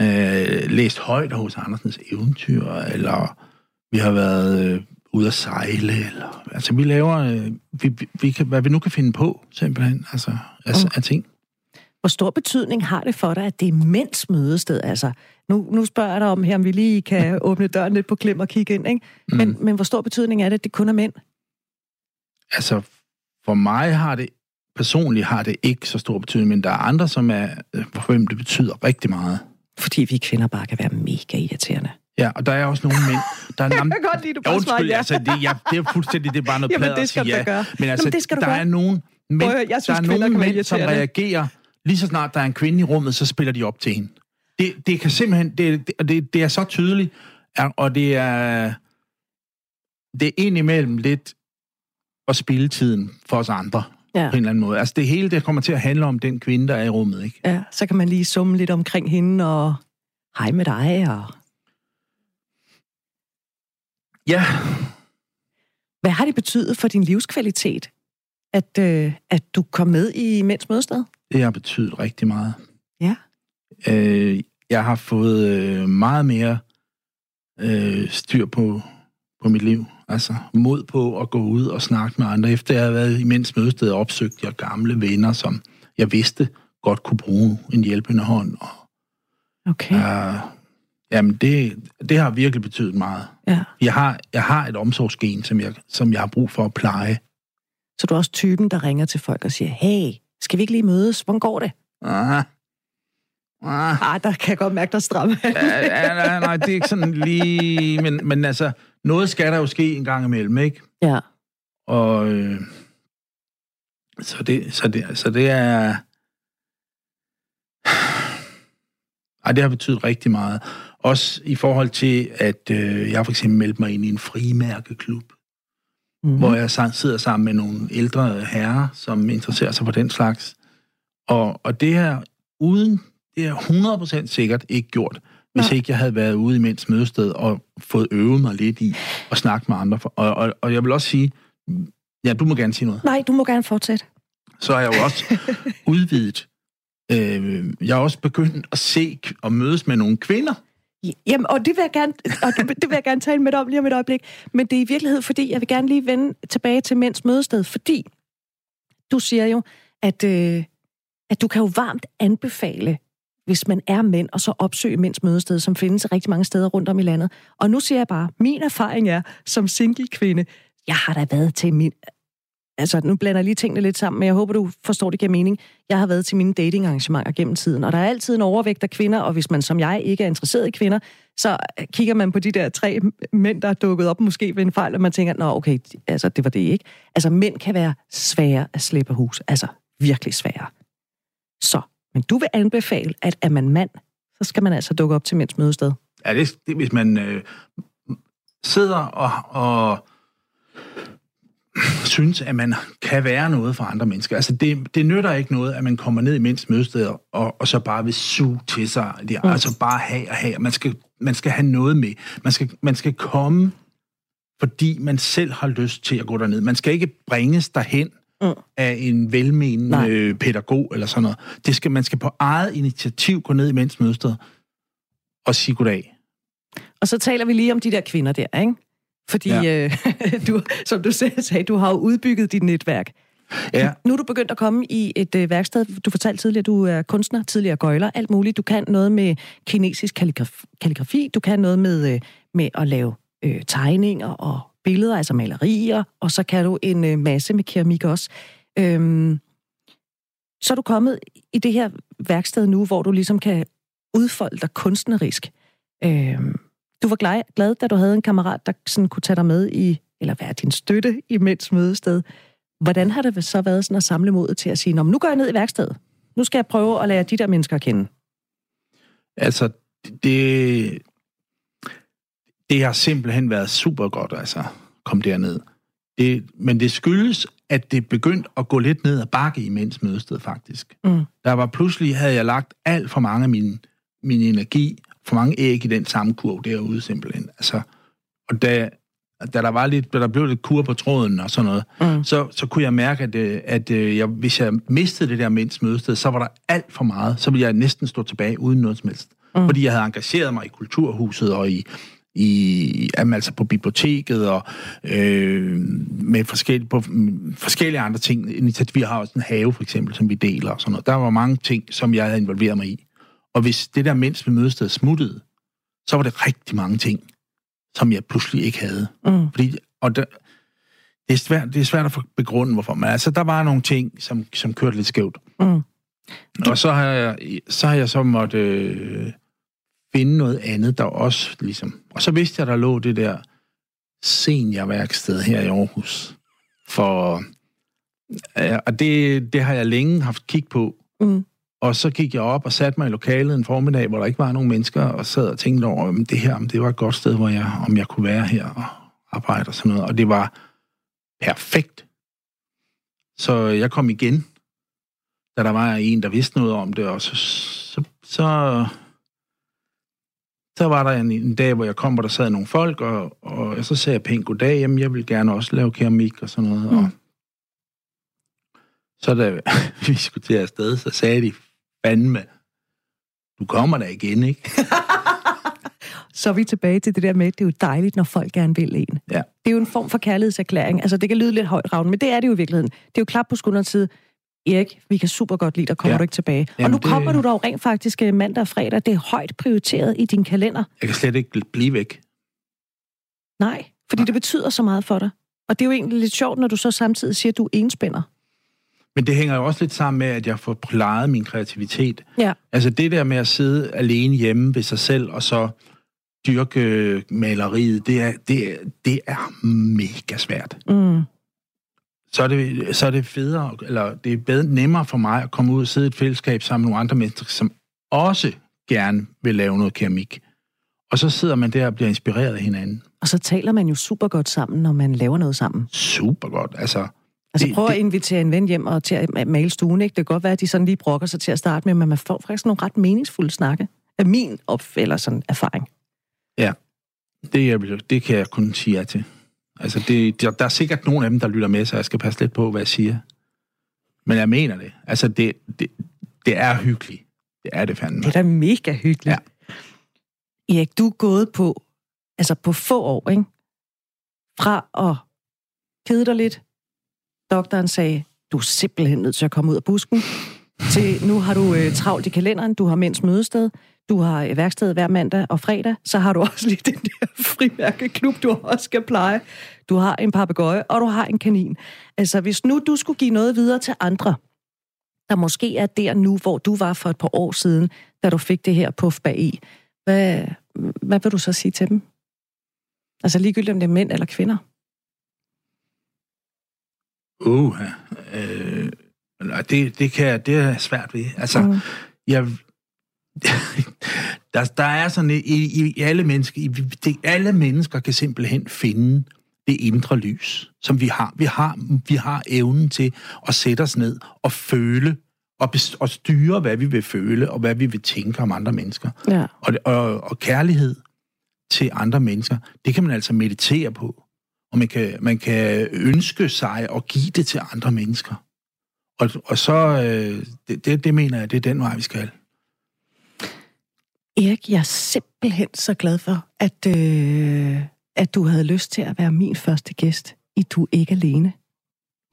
øh, læst højt hos Andersens eventyr, eller vi har været øh, ude at sejle, eller, altså vi laver, øh, vi, vi, vi kan, hvad vi nu kan finde på, simpelthen, altså, altså Mm. af ting. Hvor stor betydning har det for dig, at det er mænds mødested? Altså, nu, nu spørger jeg dig om her, om vi lige kan åbne døren lidt på klem og kigge ind, ikke? Men, Mm. men hvor stor betydning er det, at det kun er mænd? Altså, for mig har det, personligt har det ikke så stor betydning, men der er andre, som er, øh, for hvem det betyder rigtig meget. Fordi vi kvinder bare kan være mega irriterende. Ja, og der er også nogle mænd, der er Jeg nam- kan godt lide, du bare svarer ja. altså, det, ja, det er fuldstændig, det er bare noget Jamen, pladder det at skal sige du da ja. gøre. Men altså, Jamen, det skal der gøre. er nogle mænd, Prøv at jeg synes, der er nogle mænd, som reagerer, lige så snart der er en kvinde i rummet, så spiller de op til hende. Det, det kan simpelthen, det, det, det, er så tydeligt, og det er, det er indimellem lidt at spille tiden for os andre, Ja. på en eller anden måde. Altså, det hele, det kommer til at handle om den kvinde, der er i rummet, ikke? Ja, så kan man lige summe lidt omkring hende og hej med dig. Og... Ja, Hvad har det betydet for din livskvalitet, at, øh, at du kom med i Mænds Mødested? Det har betydet rigtig meget. Ja. Øh, jeg har fået øh, meget mere øh, styr på, på mit liv. Altså mod på at gå ud og snakke med andre. Efter jeg har været i mænds mødested, opsøgt jeg gamle venner, som jeg vidste godt kunne bruge en hjælpende hånd. Og, Okay. Øh, jamen, det, det har virkelig betydet meget. ja. Jeg har, jeg har et omsorgsgen, som jeg, som jeg har brug for at pleje. Så du er også typen, der ringer til folk og siger, hey, skal vi ikke lige mødes? Hvordan går det? Ah. Ah. Ah, der kan jeg godt mærke dig stramme. ja, ja, nej, nej, det er ikke sådan lige... Men, men altså, noget skal der jo ske en gang imellem, ikke? ja. Og øh, så, det, så, det, så det er... Ej, det har betydet rigtig meget. Også i forhold til, at øh, jeg for eksempel meldte mig ind i en frimærkeklub, Mm. mm. hvor jeg sidder sammen med nogle ældre herrer, som interesserer sig for den slags. Og, og det er uden, det er 100% sikkert ikke gjort, hvis Nej. ikke jeg havde været ude i mænds mødested og fået øvet mig lidt i at snakke med andre. Og, og, og jeg vil også sige, ja, du må gerne sige noget. Nej, du må gerne fortsætte. Så har jeg jo også udvidet. Øh, jeg har også begyndt at se og mødes med nogle kvinder. Jamen, og det vil jeg gerne, og det, det vil jeg gerne tale med dig om lige om et øjeblik. Men det er i virkelighed, fordi jeg vil gerne lige vende tilbage til mænds mødested, fordi du siger jo, at, øh, at du kan jo varmt anbefale, hvis man er mænd, og så opsøge mænds mødested, som findes rigtig mange steder rundt om i landet. Og nu siger jeg bare, min erfaring er, som single kvinde, jeg har da været til min, altså nu blander jeg lige tingene lidt sammen, men jeg håber, du forstår det giver mening. Jeg har været til mine datingarrangementer gennem tiden, og der er altid en overvægt af kvinder, og hvis man som jeg ikke er interesseret i kvinder, så kigger man på de der tre mænd, der er dukket op måske ved en fejl, og man tænker, nå okay, altså det var det ikke. Altså mænd kan være svære at slippe hus, altså virkelig svære. Så, men du vil anbefale, at er man mand, så skal man altså dukke op til mænds mødested. Ja, det, det hvis man øh, sidder og, og synes, at man kan være noget for andre mennesker. Altså, det, det nytter ikke noget, at man kommer ned i mindst mødesteder, og, og så bare vil suge til sig. Det, mm. Altså bare have og have. Man skal, man skal have noget med. Man skal, man skal komme, fordi man selv har lyst til at gå derned. Man skal ikke bringes derhen mm. af en velmenende øh, pædagog eller sådan noget. Det skal, man skal på eget initiativ gå ned i mindst mødesteder og sige goddag. Og så taler vi lige om de der kvinder der, ikke? Fordi, ja. øh, du, som du selv sagde, du har jo udbygget dit netværk. Ja. Nu er du begyndt at komme i et øh, værksted. Du fortalte tidligere, at du er kunstner, tidligere gøjler, alt muligt. Du kan noget med kinesisk kalligrafi, kalligrafi. du kan noget med, øh, med at lave øh, tegninger og billeder, altså malerier, og så kan du en øh, masse med keramik også. Øhm, så er du kommet i det her værksted nu, hvor du ligesom kan udfolde dig kunstnerisk. Øhm, du var glad, glad, da du havde en kammerat, der sådan kunne tage dig med i, eller være din støtte i mænds mødested. Hvordan har det så været sådan at samle modet til at sige, nu går jeg ned i værkstedet. Nu skal jeg prøve at lære de der mennesker at kende. Altså, det, det har simpelthen været super godt, altså, kom derned. Det, men det skyldes, at det begyndte at gå lidt ned ad bakke i mænds mødested, faktisk. Mm. Der var pludselig, havde jeg lagt alt for mange af min, min energi for mange æg i den samme kurv derude simpelthen. Altså, og da, da der var lidt, da der blev lidt kur på tråden og sådan noget, mm. så, så kunne jeg mærke, at, øh, at øh, jeg, hvis jeg mistede det der mænds mødested, så var der alt for meget. Så ville jeg næsten stå tilbage uden noget som helst. Mm. Fordi jeg havde engageret mig i kulturhuset og i, i jamen, altså på biblioteket og øh, med forskellige, på forskellige andre ting. Vi har også en have, for eksempel, som vi deler og sådan noget. Der var mange ting, som jeg havde involveret mig i. Og hvis det der mens vi mødested smuttede, så var det rigtig mange ting, som jeg pludselig ikke havde. Mm. Fordi, og der, det, er svært, det er svært at begrunde, hvorfor. Men altså, der var nogle ting, som, som kørte lidt skævt. Mm. Og så har jeg så, har jeg så måtte øh, finde noget andet, der også ligesom... Og så vidste jeg, der lå det der seniorværksted her i Aarhus. For... Øh, og det, det har jeg længe haft kig på. Mm. Og så gik jeg op og satte mig i lokalet en formiddag, hvor der ikke var nogen mennesker, og sad og tænkte over, om det her, om det var et godt sted, hvor jeg, om jeg kunne være her og arbejde og sådan noget. Og det var perfekt. Så jeg kom igen, da der var en, der vidste noget om det, og så, så, så, så var der en, en dag, hvor jeg kom, hvor der sad nogle folk, og, og så sagde jeg pænt goddag, jamen jeg vil gerne også lave keramik og sådan noget. Mm. Og så da vi skulle til afsted, så sagde de, fandme, du kommer der igen, ikke? så er vi tilbage til det der med, at det er jo dejligt, når folk gerne vil en. Ja. Det er jo en form for kærlighedserklæring. Altså, det kan lyde lidt højt ravn, men det er det jo i virkeligheden. Det er jo klap på skulderens side. Erik, vi kan super godt lide dig, kommer ja. du ikke tilbage. Jamen, og nu det... kommer du dog rent faktisk øh, mandag og fredag. Det er højt prioriteret i din kalender. Jeg kan slet ikke blive væk. Nej, fordi Nej. det betyder så meget for dig. Og det er jo egentlig lidt sjovt, når du så samtidig siger, at du er enspænder. Men det hænger jo også lidt sammen med, at jeg får plejet min kreativitet. Ja. Altså det der med at sidde alene hjemme ved sig selv, og så dyrke maleriet, det er, det, er, det er mega svært. Mm. Så er, det, så er det federe, eller det er bedre, nemmere for mig at komme ud og sidde i et fællesskab sammen med nogle andre mennesker, som også gerne vil lave noget keramik. Og så sidder man der og bliver inspireret af hinanden. Og så taler man jo super godt sammen, når man laver noget sammen. Super godt. Altså, Altså prøv at invitere en ven hjem og til at male stuen, ikke? Det kan godt være, at de sådan lige brokker sig til at starte med, men man får faktisk nogle ret meningsfulde snakke. Af min op- eller sådan erfaring. Ja, det, det kan jeg kun sige ja til. Altså, det, der, der er sikkert nogen af dem, der lytter med, så jeg skal passe lidt på, hvad jeg siger. Men jeg mener det. Altså, det, det, det er hyggeligt. Det er det fandme. Det er da mega hyggeligt. Ja. Erik, du er gået på, altså på få år, ikke? Fra at kede dig lidt, Doktoren sagde, du er simpelthen nødt til at komme ud af busken. til nu har du øh, travlt i kalenderen, du har mænds mødested, du har øh, værksted hver mandag og fredag, så har du også lige den der frimærkeklub, du også skal pleje. Du har en papegøje, og du har en kanin. Altså, hvis nu du skulle give noget videre til andre, der måske er der nu, hvor du var for et par år siden, da du fik det her puff bag i, hvad, hvad vil du så sige til dem? Altså ligegyldigt om det er mænd eller kvinder? Uh, øh, det, det, kan, det er svært ved. Altså, mm. jeg, der, der er sådan, i, i, alle mennesker, i, det, alle mennesker kan simpelthen finde det indre lys, som vi har. Vi har, vi har evnen til at sætte os ned og føle og, og styre, hvad vi vil føle og hvad vi vil tænke om andre mennesker. Ja. Og, og, og kærlighed til andre mennesker, det kan man altså meditere på. Og man kan, man kan ønske sig at give det til andre mennesker. Og, og så, øh, det, det, det mener jeg, det er den vej, vi skal. Erik, jeg er simpelthen så glad for, at, øh, at du havde lyst til at være min første gæst i Du Ikke Alene.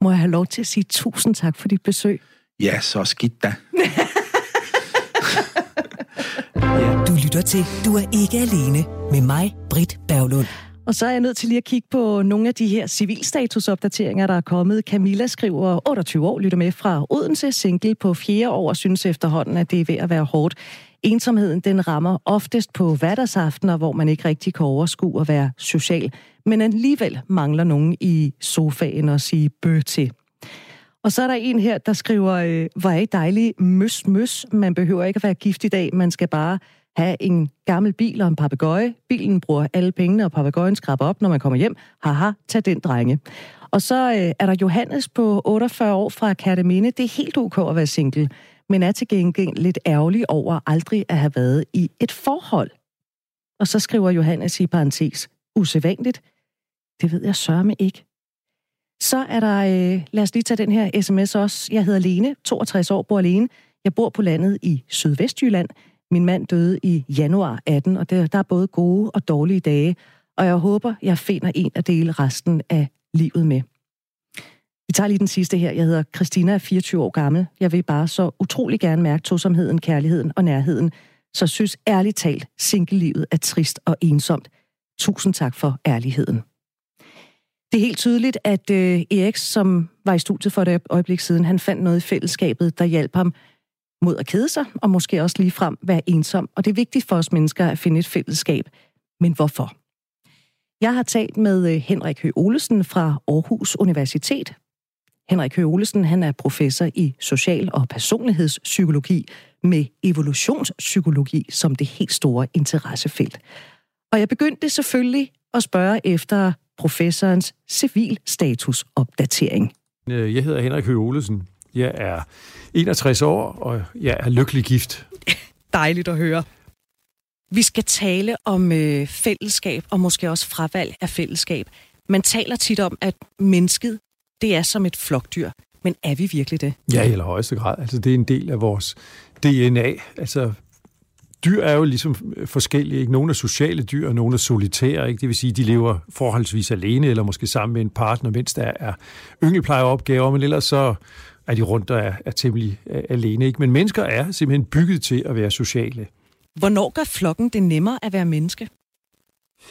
Må jeg have lov til at sige tusind tak for dit besøg? Ja, så skidt da. du lytter til Du er ikke alene med mig, Britt Berglund. Og så er jeg nødt til lige at kigge på nogle af de her civilstatusopdateringer, der er kommet. Camilla skriver 28 år, lytter med fra Odense, single på fjerde år, og synes efterhånden, at det er ved at være hårdt. Ensomheden den rammer oftest på hverdagsaftener, hvor man ikke rigtig kan overskue at være social, men alligevel mangler nogen i sofaen at sige bø til. Og så er der en her, der skriver, øh, hvor er I dejlige møs, møs. Man behøver ikke at være gift i dag, man skal bare have en gammel bil og en papegøje. Bilen bruger alle pengene, og papegøjen skraber op, når man kommer hjem. Haha, tag den, drenge. Og så øh, er der Johannes på 48 år fra Kærteminde. Det er helt ok at være single, men er til gengæld lidt ærgerlig over aldrig at have været i et forhold. Og så skriver Johannes i parentes, usædvanligt. Det ved jeg sørme ikke. Så er der, øh, lad os lige tage den her sms også. Jeg hedder Lene, 62 år, bor alene. Jeg bor på landet i Sydvestjylland. Min mand døde i januar 18, og der, der er både gode og dårlige dage. Og jeg håber, jeg finder en at dele resten af livet med. Vi tager lige den sidste her. Jeg hedder Christina, er 24 år gammel. Jeg vil bare så utrolig gerne mærke tosomheden, kærligheden og nærheden. Så synes ærligt talt, singellivet er trist og ensomt. Tusind tak for ærligheden. Det er helt tydeligt, at øh, Erik, som var i studiet for et øjeblik siden, han fandt noget i fællesskabet, der hjalp ham mod at kede sig, og måske også lige frem være ensom. Og det er vigtigt for os mennesker at finde et fællesskab. Men hvorfor? Jeg har talt med øh, Henrik Høgh Olesen fra Aarhus Universitet. Henrik Høgh Olesen han er professor i social- og personlighedspsykologi med evolutionspsykologi som det helt store interessefelt. Og jeg begyndte selvfølgelig at spørge efter professorens civilstatusopdatering. Øh, jeg hedder Henrik Høgh Olesen. Jeg er 61 år, og jeg er lykkelig gift. Dejligt at høre. Vi skal tale om øh, fællesskab, og måske også fravalg af fællesskab. Man taler tit om, at mennesket, det er som et flokdyr. Men er vi virkelig det? Ja, i højeste grad. Altså, det er en del af vores DNA. Altså, dyr er jo ligesom forskellige. Ikke? Nogle er sociale dyr, og nogle er solitære. Ikke? Det vil sige, de lever forholdsvis alene, eller måske sammen med en partner, mens der er yngelplejeopgaver, men ellers så er de rundt og er, er temmelig uh, alene. Ikke? Men mennesker er simpelthen bygget til at være sociale. Hvornår gør flokken det nemmere at være menneske?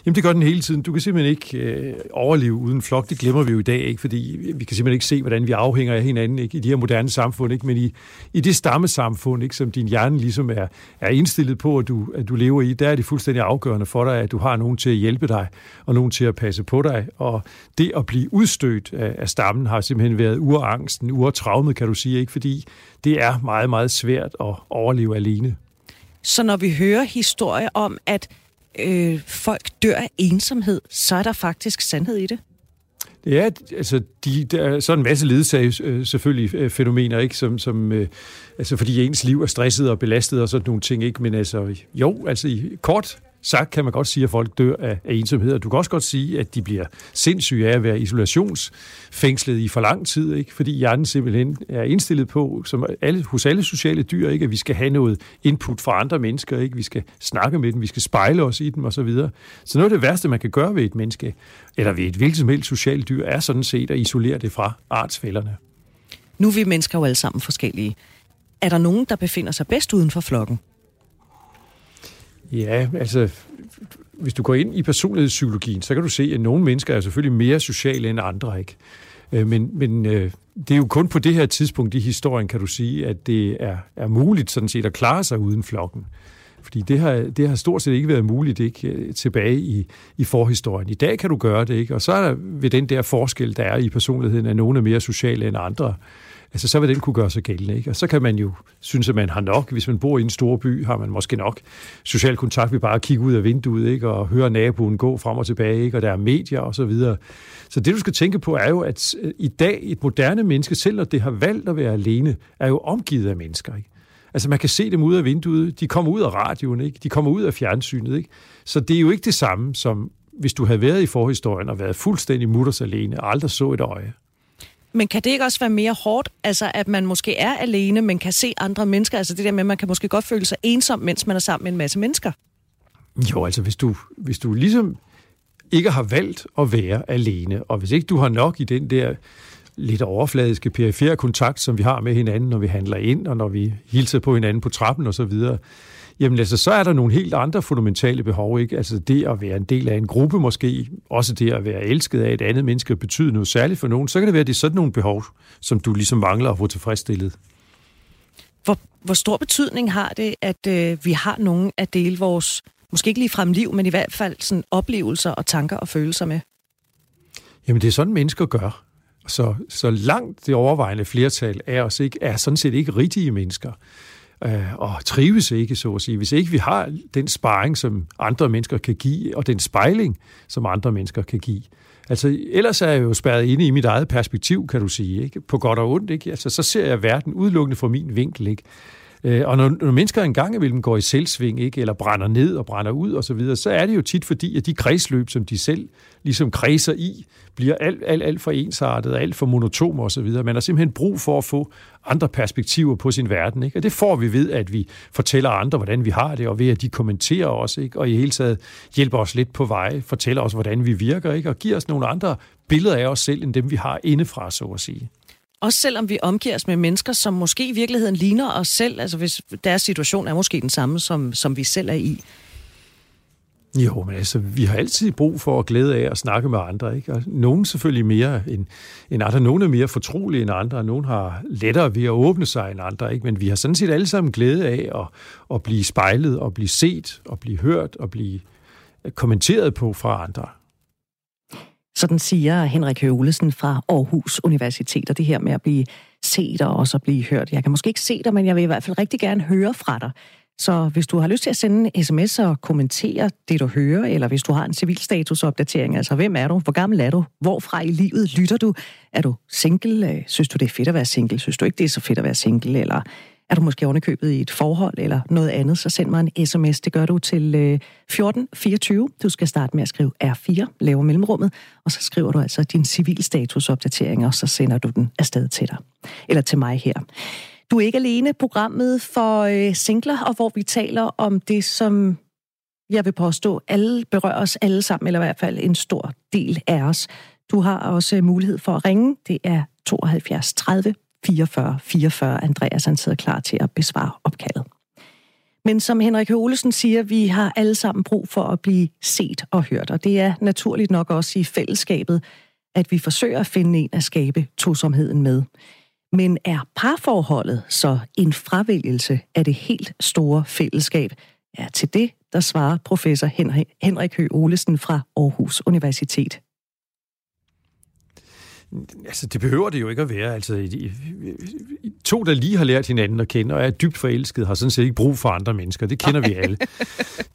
Jamen det gør den hele tiden. Du kan simpelthen ikke øh, overleve uden flok. Det glemmer vi jo i dag, ikke? fordi vi kan simpelthen ikke se, hvordan vi afhænger af hinanden ikke? i de her moderne samfund. Ikke? Men i, i det stammesamfund, ikke? som din hjerne ligesom er, er indstillet på, at du, at du lever i, der er det fuldstændig afgørende for dig, at du har nogen til at hjælpe dig, og nogen til at passe på dig. Og det at blive udstødt af, af stammen har simpelthen været urangsten, urtraumet, kan du sige, ikke? fordi det er meget, meget svært at overleve alene. Så når vi hører historier om, at øh, folk dør af ensomhed, så er der faktisk sandhed i det. Ja, altså, de, der er så en masse ledsage øh, selvfølgelig øh, fænomener, ikke? Som, som, øh, altså, fordi ens liv er stresset og belastet og sådan nogle ting, ikke? Men altså, jo, altså i kort sagt kan man godt sige, at folk dør af, af ensomhed, og du kan også godt sige, at de bliver sindssyge af at være isolationsfængslet i for lang tid, ikke? fordi hjernen simpelthen er indstillet på, som alle, hos alle sociale dyr, ikke? at vi skal have noget input fra andre mennesker, ikke? vi skal snakke med dem, vi skal spejle os i dem osv. Så, videre. så noget af det værste, man kan gøre ved et menneske, eller ved et hvilket som helst socialt dyr, er sådan set at isolere det fra artsfælderne. Nu er vi mennesker jo alle sammen forskellige. er der nogen, der befinder sig bedst uden for flokken? Ja, altså, hvis du går ind i personlighedspsykologien, så kan du se, at nogle mennesker er selvfølgelig mere sociale end andre, ikke? Øh, men, men øh, det er jo kun på det her tidspunkt i historien, kan du sige, at det er, er muligt sådan set at klare sig uden flokken. Fordi det har, det har stort set ikke været muligt ikke, øh, tilbage i, i forhistorien. I dag kan du gøre det, ikke? og så er der ved den der forskel, der er i personligheden, at nogle er mere sociale end andre altså så vil den kunne gøre sig gældende. Ikke? Og så kan man jo synes, at man har nok. Hvis man bor i en stor by, har man måske nok social kontakt ved bare at kigge ud af vinduet ikke? og høre naboen gå frem og tilbage, ikke? og der er medier og så videre. Så det, du skal tænke på, er jo, at øh, i dag et moderne menneske, selv når det har valgt at være alene, er jo omgivet af mennesker. Ikke? Altså man kan se dem ud af vinduet, de kommer ud af radioen, ikke? de kommer ud af fjernsynet. Ikke? Så det er jo ikke det samme som hvis du havde været i forhistorien og været fuldstændig mutters alene og aldrig så et øje. Men kan det ikke også være mere hårdt, altså at man måske er alene, men kan se andre mennesker? Altså det der med, at man kan måske godt føle sig ensom, mens man er sammen med en masse mennesker. Jo, altså hvis du, hvis du ligesom ikke har valgt at være alene, og hvis ikke du har nok i den der lidt overfladiske perifære kontakt, som vi har med hinanden, når vi handler ind, og når vi hilser på hinanden på trappen og så videre, jamen altså, så er der nogle helt andre fundamentale behov, ikke? Altså det at være en del af en gruppe måske, også det at være elsket af et andet menneske, betyder noget særligt for nogen, så kan det være, at det er sådan nogle behov, som du ligesom mangler at få tilfredsstillet. Hvor, hvor stor betydning har det, at øh, vi har nogen at dele vores, måske ikke lige frem liv, men i hvert fald sådan oplevelser og tanker og følelser med? Jamen det er sådan, mennesker gør. Så, så langt det overvejende flertal af os ikke, er sådan set ikke rigtige mennesker øh, og trives ikke, så at sige. Hvis ikke vi har den sparring, som andre mennesker kan give, og den spejling, som andre mennesker kan give. Altså, ellers er jeg jo spærret inde i mit eget perspektiv, kan du sige, ikke? på godt og ondt. Ikke? Altså, så ser jeg verden udelukkende fra min vinkel. Ikke? Øh, og når, når mennesker engang imellem går i selvsving, ikke, eller brænder ned og brænder ud osv., så, videre, så er det jo tit fordi, at de kredsløb, som de selv ligesom kredser i, bliver alt, alt, alt for ensartet alt for monotome osv. Man har simpelthen brug for at få andre perspektiver på sin verden. Ikke? Og det får vi ved, at vi fortæller andre, hvordan vi har det, og ved, at de kommenterer os, ikke? og i hele taget hjælper os lidt på vej, fortæller os, hvordan vi virker, ikke? og giver os nogle andre billeder af os selv, end dem vi har indefra, så at sige. Også selvom vi omgiver os med mennesker, som måske i virkeligheden ligner os selv, altså hvis deres situation er måske den samme, som, som vi selv er i. Jo, men altså, vi har altid brug for at glæde af at snakke med andre, ikke? Og nogen selvfølgelig mere end, end andre. nogen er mere fortrolige end andre, og nogen har lettere ved at åbne sig end andre, ikke? Men vi har sådan set alle sammen glæde af at, at blive spejlet, og blive set, og blive hørt, og blive kommenteret på fra andre. Sådan siger Henrik Høvelesen fra Aarhus Universitet, og det her med at blive set og også at blive hørt. Jeg kan måske ikke se dig, men jeg vil i hvert fald rigtig gerne høre fra dig. Så hvis du har lyst til at sende en sms og kommentere det, du hører, eller hvis du har en civilstatusopdatering, altså hvem er du, hvor gammel er du, hvorfra i livet lytter du, er du single, øh, synes du det er fedt at være single, synes du ikke det er så fedt at være single, eller er du måske ovenikøbet i et forhold eller noget andet, så send mig en sms. Det gør du til øh, 1424. Du skal starte med at skrive R4, lave mellemrummet, og så skriver du altså din civilstatusopdatering, og så sender du den afsted til dig. Eller til mig her. Du er ikke alene programmet for øh, singler, og hvor vi taler om det, som jeg vil påstå, alle berører os alle sammen, eller i hvert fald en stor del af os. Du har også øh, mulighed for at ringe. Det er 72 30 44 44. Andreas han sidder klar til at besvare opkaldet. Men som Henrik Olesen siger, vi har alle sammen brug for at blive set og hørt, og det er naturligt nok også i fællesskabet, at vi forsøger at finde en at skabe tosomheden med. Men er parforholdet så en fravælgelse af det helt store fællesskab? Ja, til det, der svarer professor Henrik Høgh Olesen fra Aarhus Universitet. Altså, det behøver det jo ikke at være. Altså, to, der lige har lært hinanden at kende, og er dybt forelsket, har sådan set ikke brug for andre mennesker. Det kender vi alle.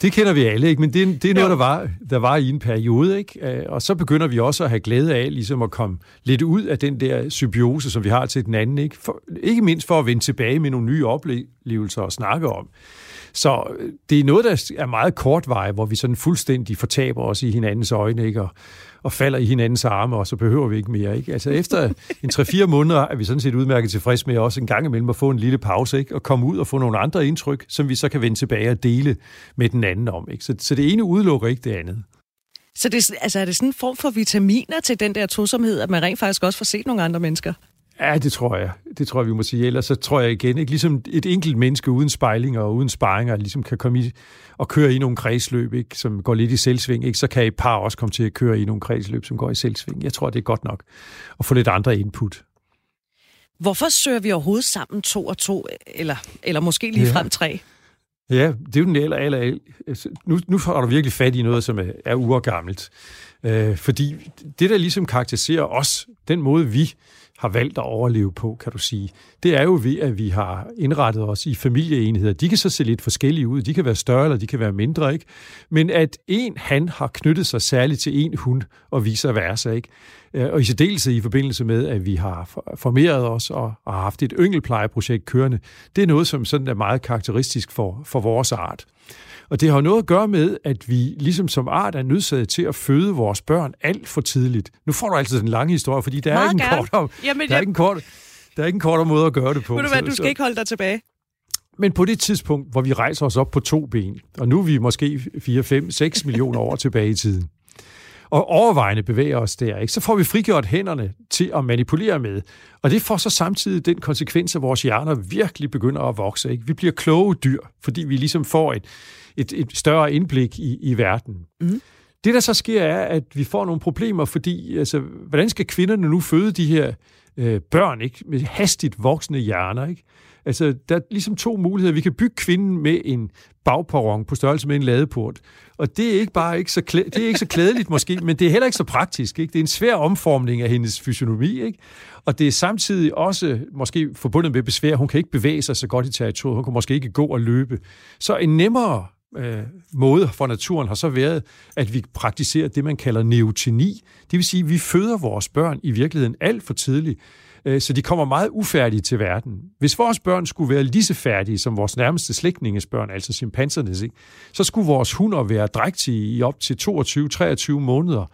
Det kender vi alle, ikke? Men det, det er noget, der var, der var i en periode, ikke? Øh, og så begynder vi også at have glæde af, ligesom at komme lidt ud af den der symbiose, som vi har til den anden, ikke? For, ikke mindst for at vende tilbage med nogle nye oplevelser og snakke om. Så øh, det er noget, der er meget kort vej, hvor vi sådan fuldstændig fortaber os i hinandens øjne, ikke? Og, og falder i hinandens arme, og så behøver vi ikke mere. Ikke? Altså efter en 3-4 måneder er vi sådan set udmærket tilfreds med også en gang imellem at få en lille pause, ikke? og komme ud og få nogle andre indtryk, som vi så kan vende tilbage og dele med den anden om. Ikke? Så, så det ene udelukker ikke det andet. Så det, altså, er det sådan en form for vitaminer til den der tosomhed, at man rent faktisk også får set nogle andre mennesker? Ja, det tror jeg. Det tror jeg, vi må sige. Ellers så tror jeg igen, ikke? ligesom et enkelt menneske uden spejling og uden sparringer, ligesom kan komme i og køre i nogle kredsløb, ikke? som går lidt i selvsving, ikke? så kan et par også komme til at køre i nogle kredsløb, som går i selvsving. Jeg tror, det er godt nok at få lidt andre input. Hvorfor søger vi overhovedet sammen to og to, eller, eller måske lige frem tre? Ja, det er jo den aller, aller, altså, nu, nu får du virkelig fat i noget, som er, er urgammelt. Øh, fordi det, der ligesom karakteriserer os, den måde vi har valgt at overleve på, kan du sige, det er jo ved, at vi har indrettet os i familieenheder. De kan så se lidt forskellige ud. De kan være større, eller de kan være mindre, ikke? Men at en han har knyttet sig særligt til en hund, og vice versa, ikke? Øh, og i særdeleshed i forbindelse med, at vi har formeret os og har haft et yngelplejeprojekt kørende, det er noget, som sådan er meget karakteristisk for, for vores art. Og det har noget at gøre med, at vi ligesom som art er nødsaget til at føde vores børn alt for tidligt. Nu får du altid den lange historie, fordi der er ikke en kort, Jamen, der er ikke en kort, der er ikke en kortere måde at gøre det på. Ved du hvad, du skal ikke holde dig tilbage. Men på det tidspunkt, hvor vi rejser os op på to ben, og nu er vi måske 4, 5, 6 millioner år tilbage i tiden, og overvejende bevæger os der, ikke? så får vi frigjort hænderne til at manipulere med. Og det får så samtidig den konsekvens, at vores hjerner virkelig begynder at vokse. Ikke? Vi bliver kloge dyr, fordi vi ligesom får et, et, et større indblik i, i verden. Mm. Det, der så sker, er, at vi får nogle problemer, fordi altså, hvordan skal kvinderne nu føde de her øh, børn ikke? med hastigt voksende hjerner? Ikke? Altså, der er ligesom to muligheder. Vi kan bygge kvinden med en bagperron på størrelse med en ladeport. Og det er ikke bare ikke så, klæ- det er ikke så klædeligt måske, men det er heller ikke så praktisk. Ikke? Det er en svær omformning af hendes fysionomi. Ikke? Og det er samtidig også måske forbundet med besvær. Hun kan ikke bevæge sig så godt i territoriet. Hun kan måske ikke gå og løbe. Så en nemmere øh, måde for naturen har så været, at vi praktiserer det, man kalder neoteni. Det vil sige, at vi føder vores børn i virkeligheden alt for tidligt, øh, så de kommer meget ufærdige til verden. Hvis vores børn skulle være lige så færdige som vores nærmeste slægtninges børn, altså chimpansernes, ikke? så skulle vores hunder være drægtige i op til 22-23 måneder. Og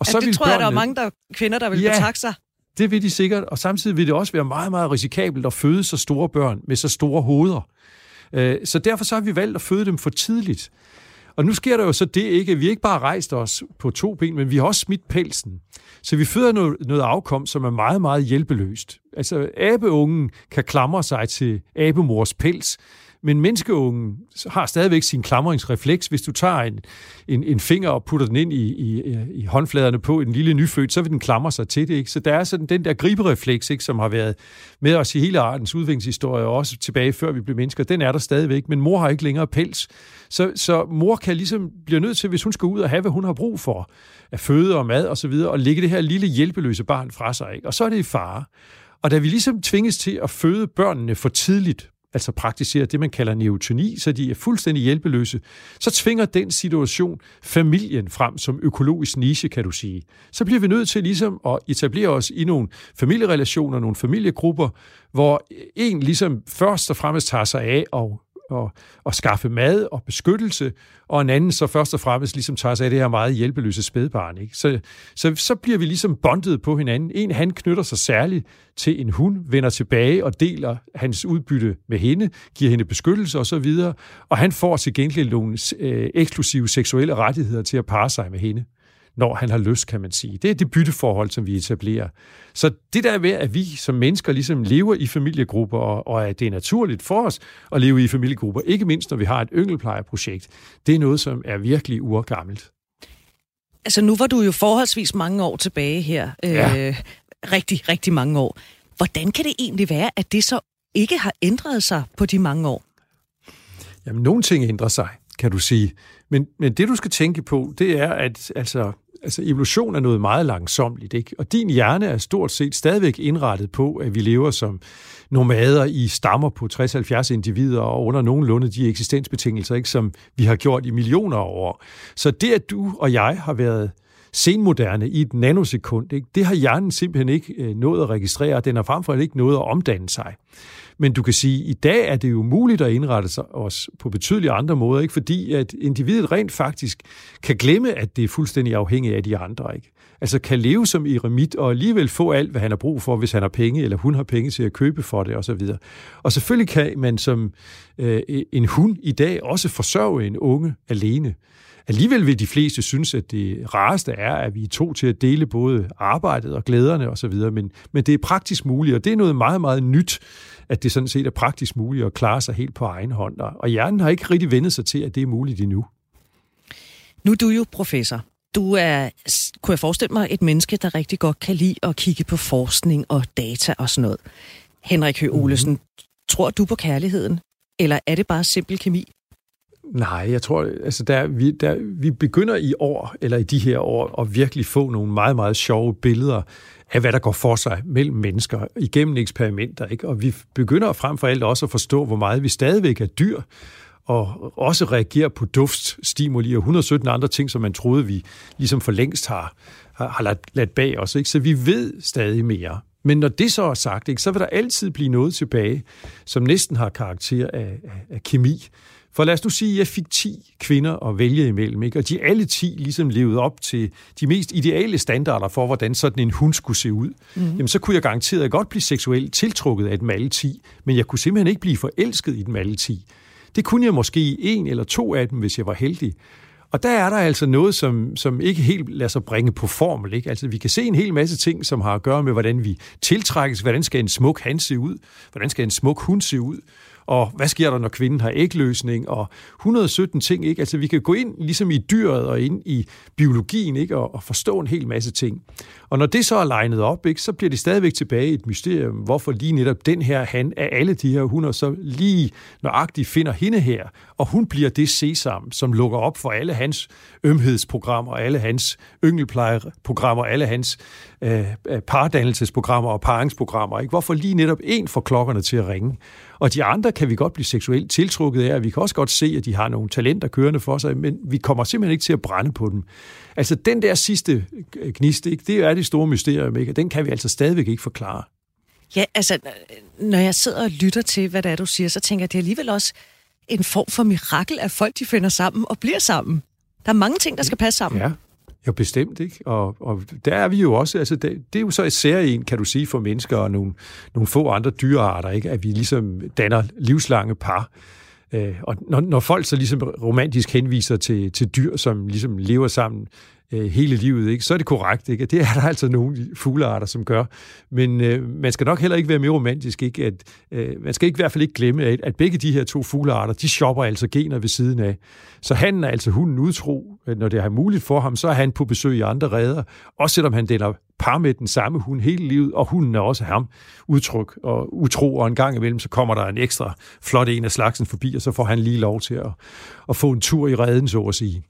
altså, så det tror børnene... jeg, der er mange der, kvinder, der vil ja, betakke sig. Det vil de sikkert, og samtidig vil det også være meget, meget risikabelt at føde så store børn med så store hoveder. Øh, så derfor så har vi valgt at føde dem for tidligt. Og nu sker der jo så det ikke, at vi ikke bare rejst os på to ben, men vi har også smidt pelsen. Så vi føder noget, noget afkom, som er meget, meget hjælpeløst. Altså, abeungen kan klamre sig til abemors pels, men menneskeungen har stadigvæk sin klamringsrefleks. Hvis du tager en, en, en finger og putter den ind i, i, i håndfladerne på en lille nyfødt, så vil den klamre sig til det. Ikke? Så der er sådan den der griberefleks, ikke, som har været med os i hele artens udviklingshistorie, og også tilbage før vi blev mennesker, den er der stadigvæk, men mor har ikke længere pels. Så, så mor kan ligesom blive nødt til, hvis hun skal ud og have, hvad hun har brug for, af føde og mad osv., og, og lægge det her lille hjælpeløse barn fra sig. Ikke? Og så er det i fare. Og da vi ligesom tvinges til at føde børnene for tidligt, altså praktiserer det, man kalder neotoni, så de er fuldstændig hjælpeløse, så tvinger den situation familien frem som økologisk niche, kan du sige. Så bliver vi nødt til ligesom at etablere os i nogle familierelationer, nogle familiegrupper, hvor en ligesom først og fremmest tager sig af og at, at skaffe mad og beskyttelse, og en anden så først og fremmest ligesom tager sig af det her meget hjælpeløse spædbarn. Ikke? Så, så, så bliver vi ligesom bondet på hinanden. En, han knytter sig særligt til en hund, vender tilbage og deler hans udbytte med hende, giver hende beskyttelse osv., og, og han får til gengæld nogle øh, eksklusive seksuelle rettigheder til at parre sig med hende når han har lyst, kan man sige. Det er det bytteforhold, som vi etablerer. Så det der med, at vi som mennesker ligesom lever i familiegrupper, og, og at det er naturligt for os at leve i familiegrupper, ikke mindst når vi har et yngelplejeprojekt, det er noget, som er virkelig urgammelt. Altså nu var du jo forholdsvis mange år tilbage her. Ja. Øh, rigtig, rigtig mange år. Hvordan kan det egentlig være, at det så ikke har ændret sig på de mange år? Jamen, nogle ting ændrer sig, kan du sige. Men, men det, du skal tænke på, det er, at altså, altså evolution er noget meget langsomt, ikke? Og din hjerne er stort set stadigvæk indrettet på, at vi lever som nomader i stammer på 60-70 individer og under nogenlunde de eksistensbetingelser, ikke, som vi har gjort i millioner af år. Så det, at du og jeg har været senmoderne i et nanosekund, ikke, det har hjernen simpelthen ikke øh, nået at registrere, og den har frem for alt ikke nået at omdanne sig. Men du kan sige, at i dag er det jo muligt at indrette sig os på betydelige andre måder, ikke? fordi at individet rent faktisk kan glemme, at det er fuldstændig afhængigt af de andre. Ikke? Altså kan leve som eremit og alligevel få alt, hvad han har brug for, hvis han har penge, eller hun har penge til at købe for det osv. Og, og selvfølgelig kan man som øh, en hund i dag også forsørge en unge alene. Alligevel vil de fleste synes, at det rareste er, at vi er to til at dele både arbejdet og glæderne osv., men, men det er praktisk muligt, og det er noget meget, meget nyt, at det sådan set er praktisk muligt at klare sig helt på egen hånd. Og hjernen har ikke rigtig vendet sig til, at det er muligt endnu. Nu er du jo professor. Du er, kunne jeg forestille mig, et menneske, der rigtig godt kan lide at kigge på forskning og data og sådan noget. Henrik Høgh Olesen, mm-hmm. tror du på kærligheden? Eller er det bare simpel kemi? Nej, jeg tror, altså der, vi, der, vi begynder i år, eller i de her år, at virkelig få nogle meget, meget sjove billeder af, hvad der går for sig mellem mennesker igennem eksperimenter. Ikke? Og vi begynder frem for alt også at forstå, hvor meget vi stadigvæk er dyr, og også reagerer på duftstimuli og 117 andre ting, som man troede, vi ligesom for længst har, har, har ladt, ladt bag os. Ikke? Så vi ved stadig mere. Men når det så er sagt, ikke, så vil der altid blive noget tilbage, som næsten har karakter af, af, af kemi. For lad os nu sige, at jeg fik 10 kvinder at vælge imellem, ikke? og de alle 10 ligesom levede op til de mest ideale standarder for, hvordan sådan en hund skulle se ud. Mm. Jamen, så kunne jeg garanteret godt blive seksuelt tiltrukket af dem alle 10, men jeg kunne simpelthen ikke blive forelsket i dem alle 10. Det kunne jeg måske i en eller to af dem, hvis jeg var heldig. Og der er der altså noget, som, som ikke helt lader sig bringe på formel. Ikke? Altså, vi kan se en hel masse ting, som har at gøre med, hvordan vi tiltrækkes, hvordan skal en smuk han se ud, hvordan skal en smuk hund se ud, og hvad sker der, når kvinden har ægløsning, og 117 ting, ikke? Altså, vi kan gå ind ligesom i dyret og ind i biologien, ikke? Og, og forstå en hel masse ting. Og når det så er legnet op, ikke? så bliver det stadigvæk tilbage et mysterium, hvorfor lige netop den her han af alle de her hunder så lige nøjagtigt finder hende her, og hun bliver det sesam, som lukker op for alle hans ømhedsprogrammer, alle hans yngelplejeprogrammer, alle hans øh, øh, pardannelsesprogrammer og paringsprogrammer. Ikke? Hvorfor lige netop en får klokkerne til at ringe? Og de andre kan vi godt blive seksuelt tiltrukket af, og vi kan også godt se, at de har nogle talenter kørende for sig, men vi kommer simpelthen ikke til at brænde på dem. Altså den der sidste gnist, ikke, det er det store mysterium, ikke? og den kan vi altså stadigvæk ikke forklare. Ja, altså, når jeg sidder og lytter til, hvad det er, du siger, så tænker jeg, det er alligevel også en form for mirakel, at folk de finder sammen og bliver sammen. Der er mange ting, der skal passe sammen. Ja, jo, bestemt, ikke? Og, og der er vi jo også, altså det, det er jo så især en, kan du sige, for mennesker og nogle, nogle få andre dyrearter, ikke? At vi ligesom danner livslange par. Øh, og når, når folk så ligesom romantisk henviser til, til dyr, som ligesom lever sammen øh, hele livet, ikke? så er det korrekt. Ikke? Det er der altså nogle fuglearter, som gør. Men øh, man skal nok heller ikke være mere romantisk. Ikke? At, øh, man skal ikke i hvert fald ikke glemme, at, at begge de her to fuglearter, de shopper altså gener ved siden af. Så han er altså hunden udtro. Øh, når det er muligt for ham, så er han på besøg i andre redder. Også selvom han deler par med den samme hund hele livet, og hunden er også ham udtryk og utro, og en gang imellem, så kommer der en ekstra flot en af slagsen forbi, og så får han lige lov til at, at få en tur i redden, så at sige.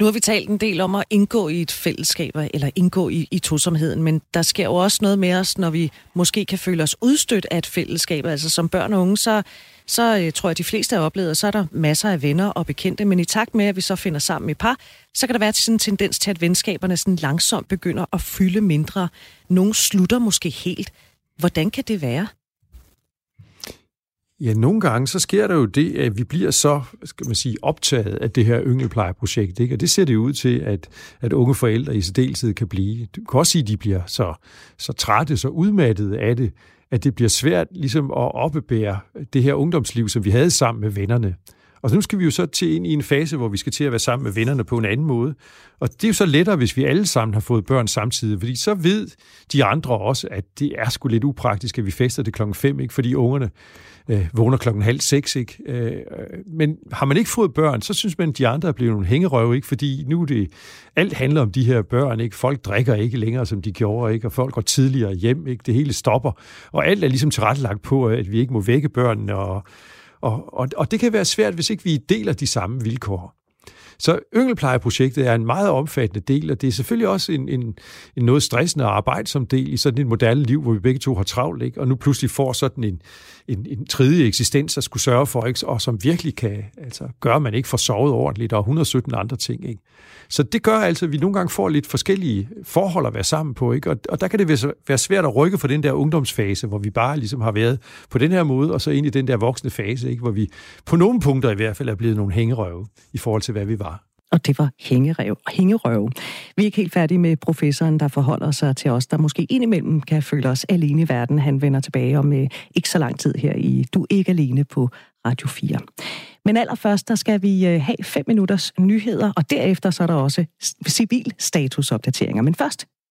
Nu har vi talt en del om at indgå i et fællesskab, eller indgå i, i tosomheden, men der sker jo også noget med os, når vi måske kan føle os udstødt af et fællesskab. Altså som børn og unge, så, så øh, tror jeg, de fleste har oplevet, så er der masser af venner og bekendte, men i takt med, at vi så finder sammen i par, så kan der være sådan en tendens til, at venskaberne sådan langsomt begynder at fylde mindre. Nogle slutter måske helt. Hvordan kan det være? Ja, nogle gange så sker der jo det, at vi bliver så, skal man sige, optaget af det her yngelplejeprojekt, ikke? og det ser det ud til, at, at unge forældre i særdeleshed kan blive. Du kan også sige, at de bliver så, så trætte, så udmattede af det, at det bliver svært ligesom at oppebære det her ungdomsliv, som vi havde sammen med vennerne. Og nu skal vi jo så til ind i en fase, hvor vi skal til at være sammen med vennerne på en anden måde. Og det er jo så lettere, hvis vi alle sammen har fået børn samtidig, fordi så ved de andre også, at det er sgu lidt upraktisk, at vi fester det klokken 5, ikke? fordi ungerne øh, vågner klokken halv seks. Ikke? Øh, men har man ikke fået børn, så synes man, at de andre er blevet nogle hængerøve, ikke? fordi nu det, alt handler om de her børn. Ikke? Folk drikker ikke længere, som de gjorde, ikke? og folk går tidligere hjem. Ikke? Det hele stopper, og alt er ligesom tilrettelagt på, at vi ikke må vække børnene, og, og, og, og det kan være svært, hvis ikke vi deler de samme vilkår. Så yngelplejeprojektet er en meget omfattende del, og det er selvfølgelig også en, en, en noget stressende arbejde som del i sådan et moderne liv, hvor vi begge to har travlt, ikke? og nu pludselig får sådan en, en, en tredje eksistens at skulle sørge for, ikke? og som virkelig kan altså, gøre, at man ikke får sovet ordentligt, og 117 andre ting. Ikke? Så det gør altså, at vi nogle gange får lidt forskellige forhold at være sammen på, ikke? Og, og der kan det være svært at rykke for den der ungdomsfase, hvor vi bare ligesom har været på den her måde, og så ind i den der voksne fase, ikke? hvor vi på nogle punkter i hvert fald er blevet nogle hængerøve i forhold til, hvad vi var. Og det var hængerev, hængerøv. Vi er ikke helt færdige med professoren, der forholder sig til os, der måske indimellem kan føle os alene i verden. Han vender tilbage om øh, ikke så lang tid her i Du er ikke alene på Radio 4. Men allerførst, der skal vi øh, have fem minutters nyheder, og derefter så er der også civil statusopdateringer. Men først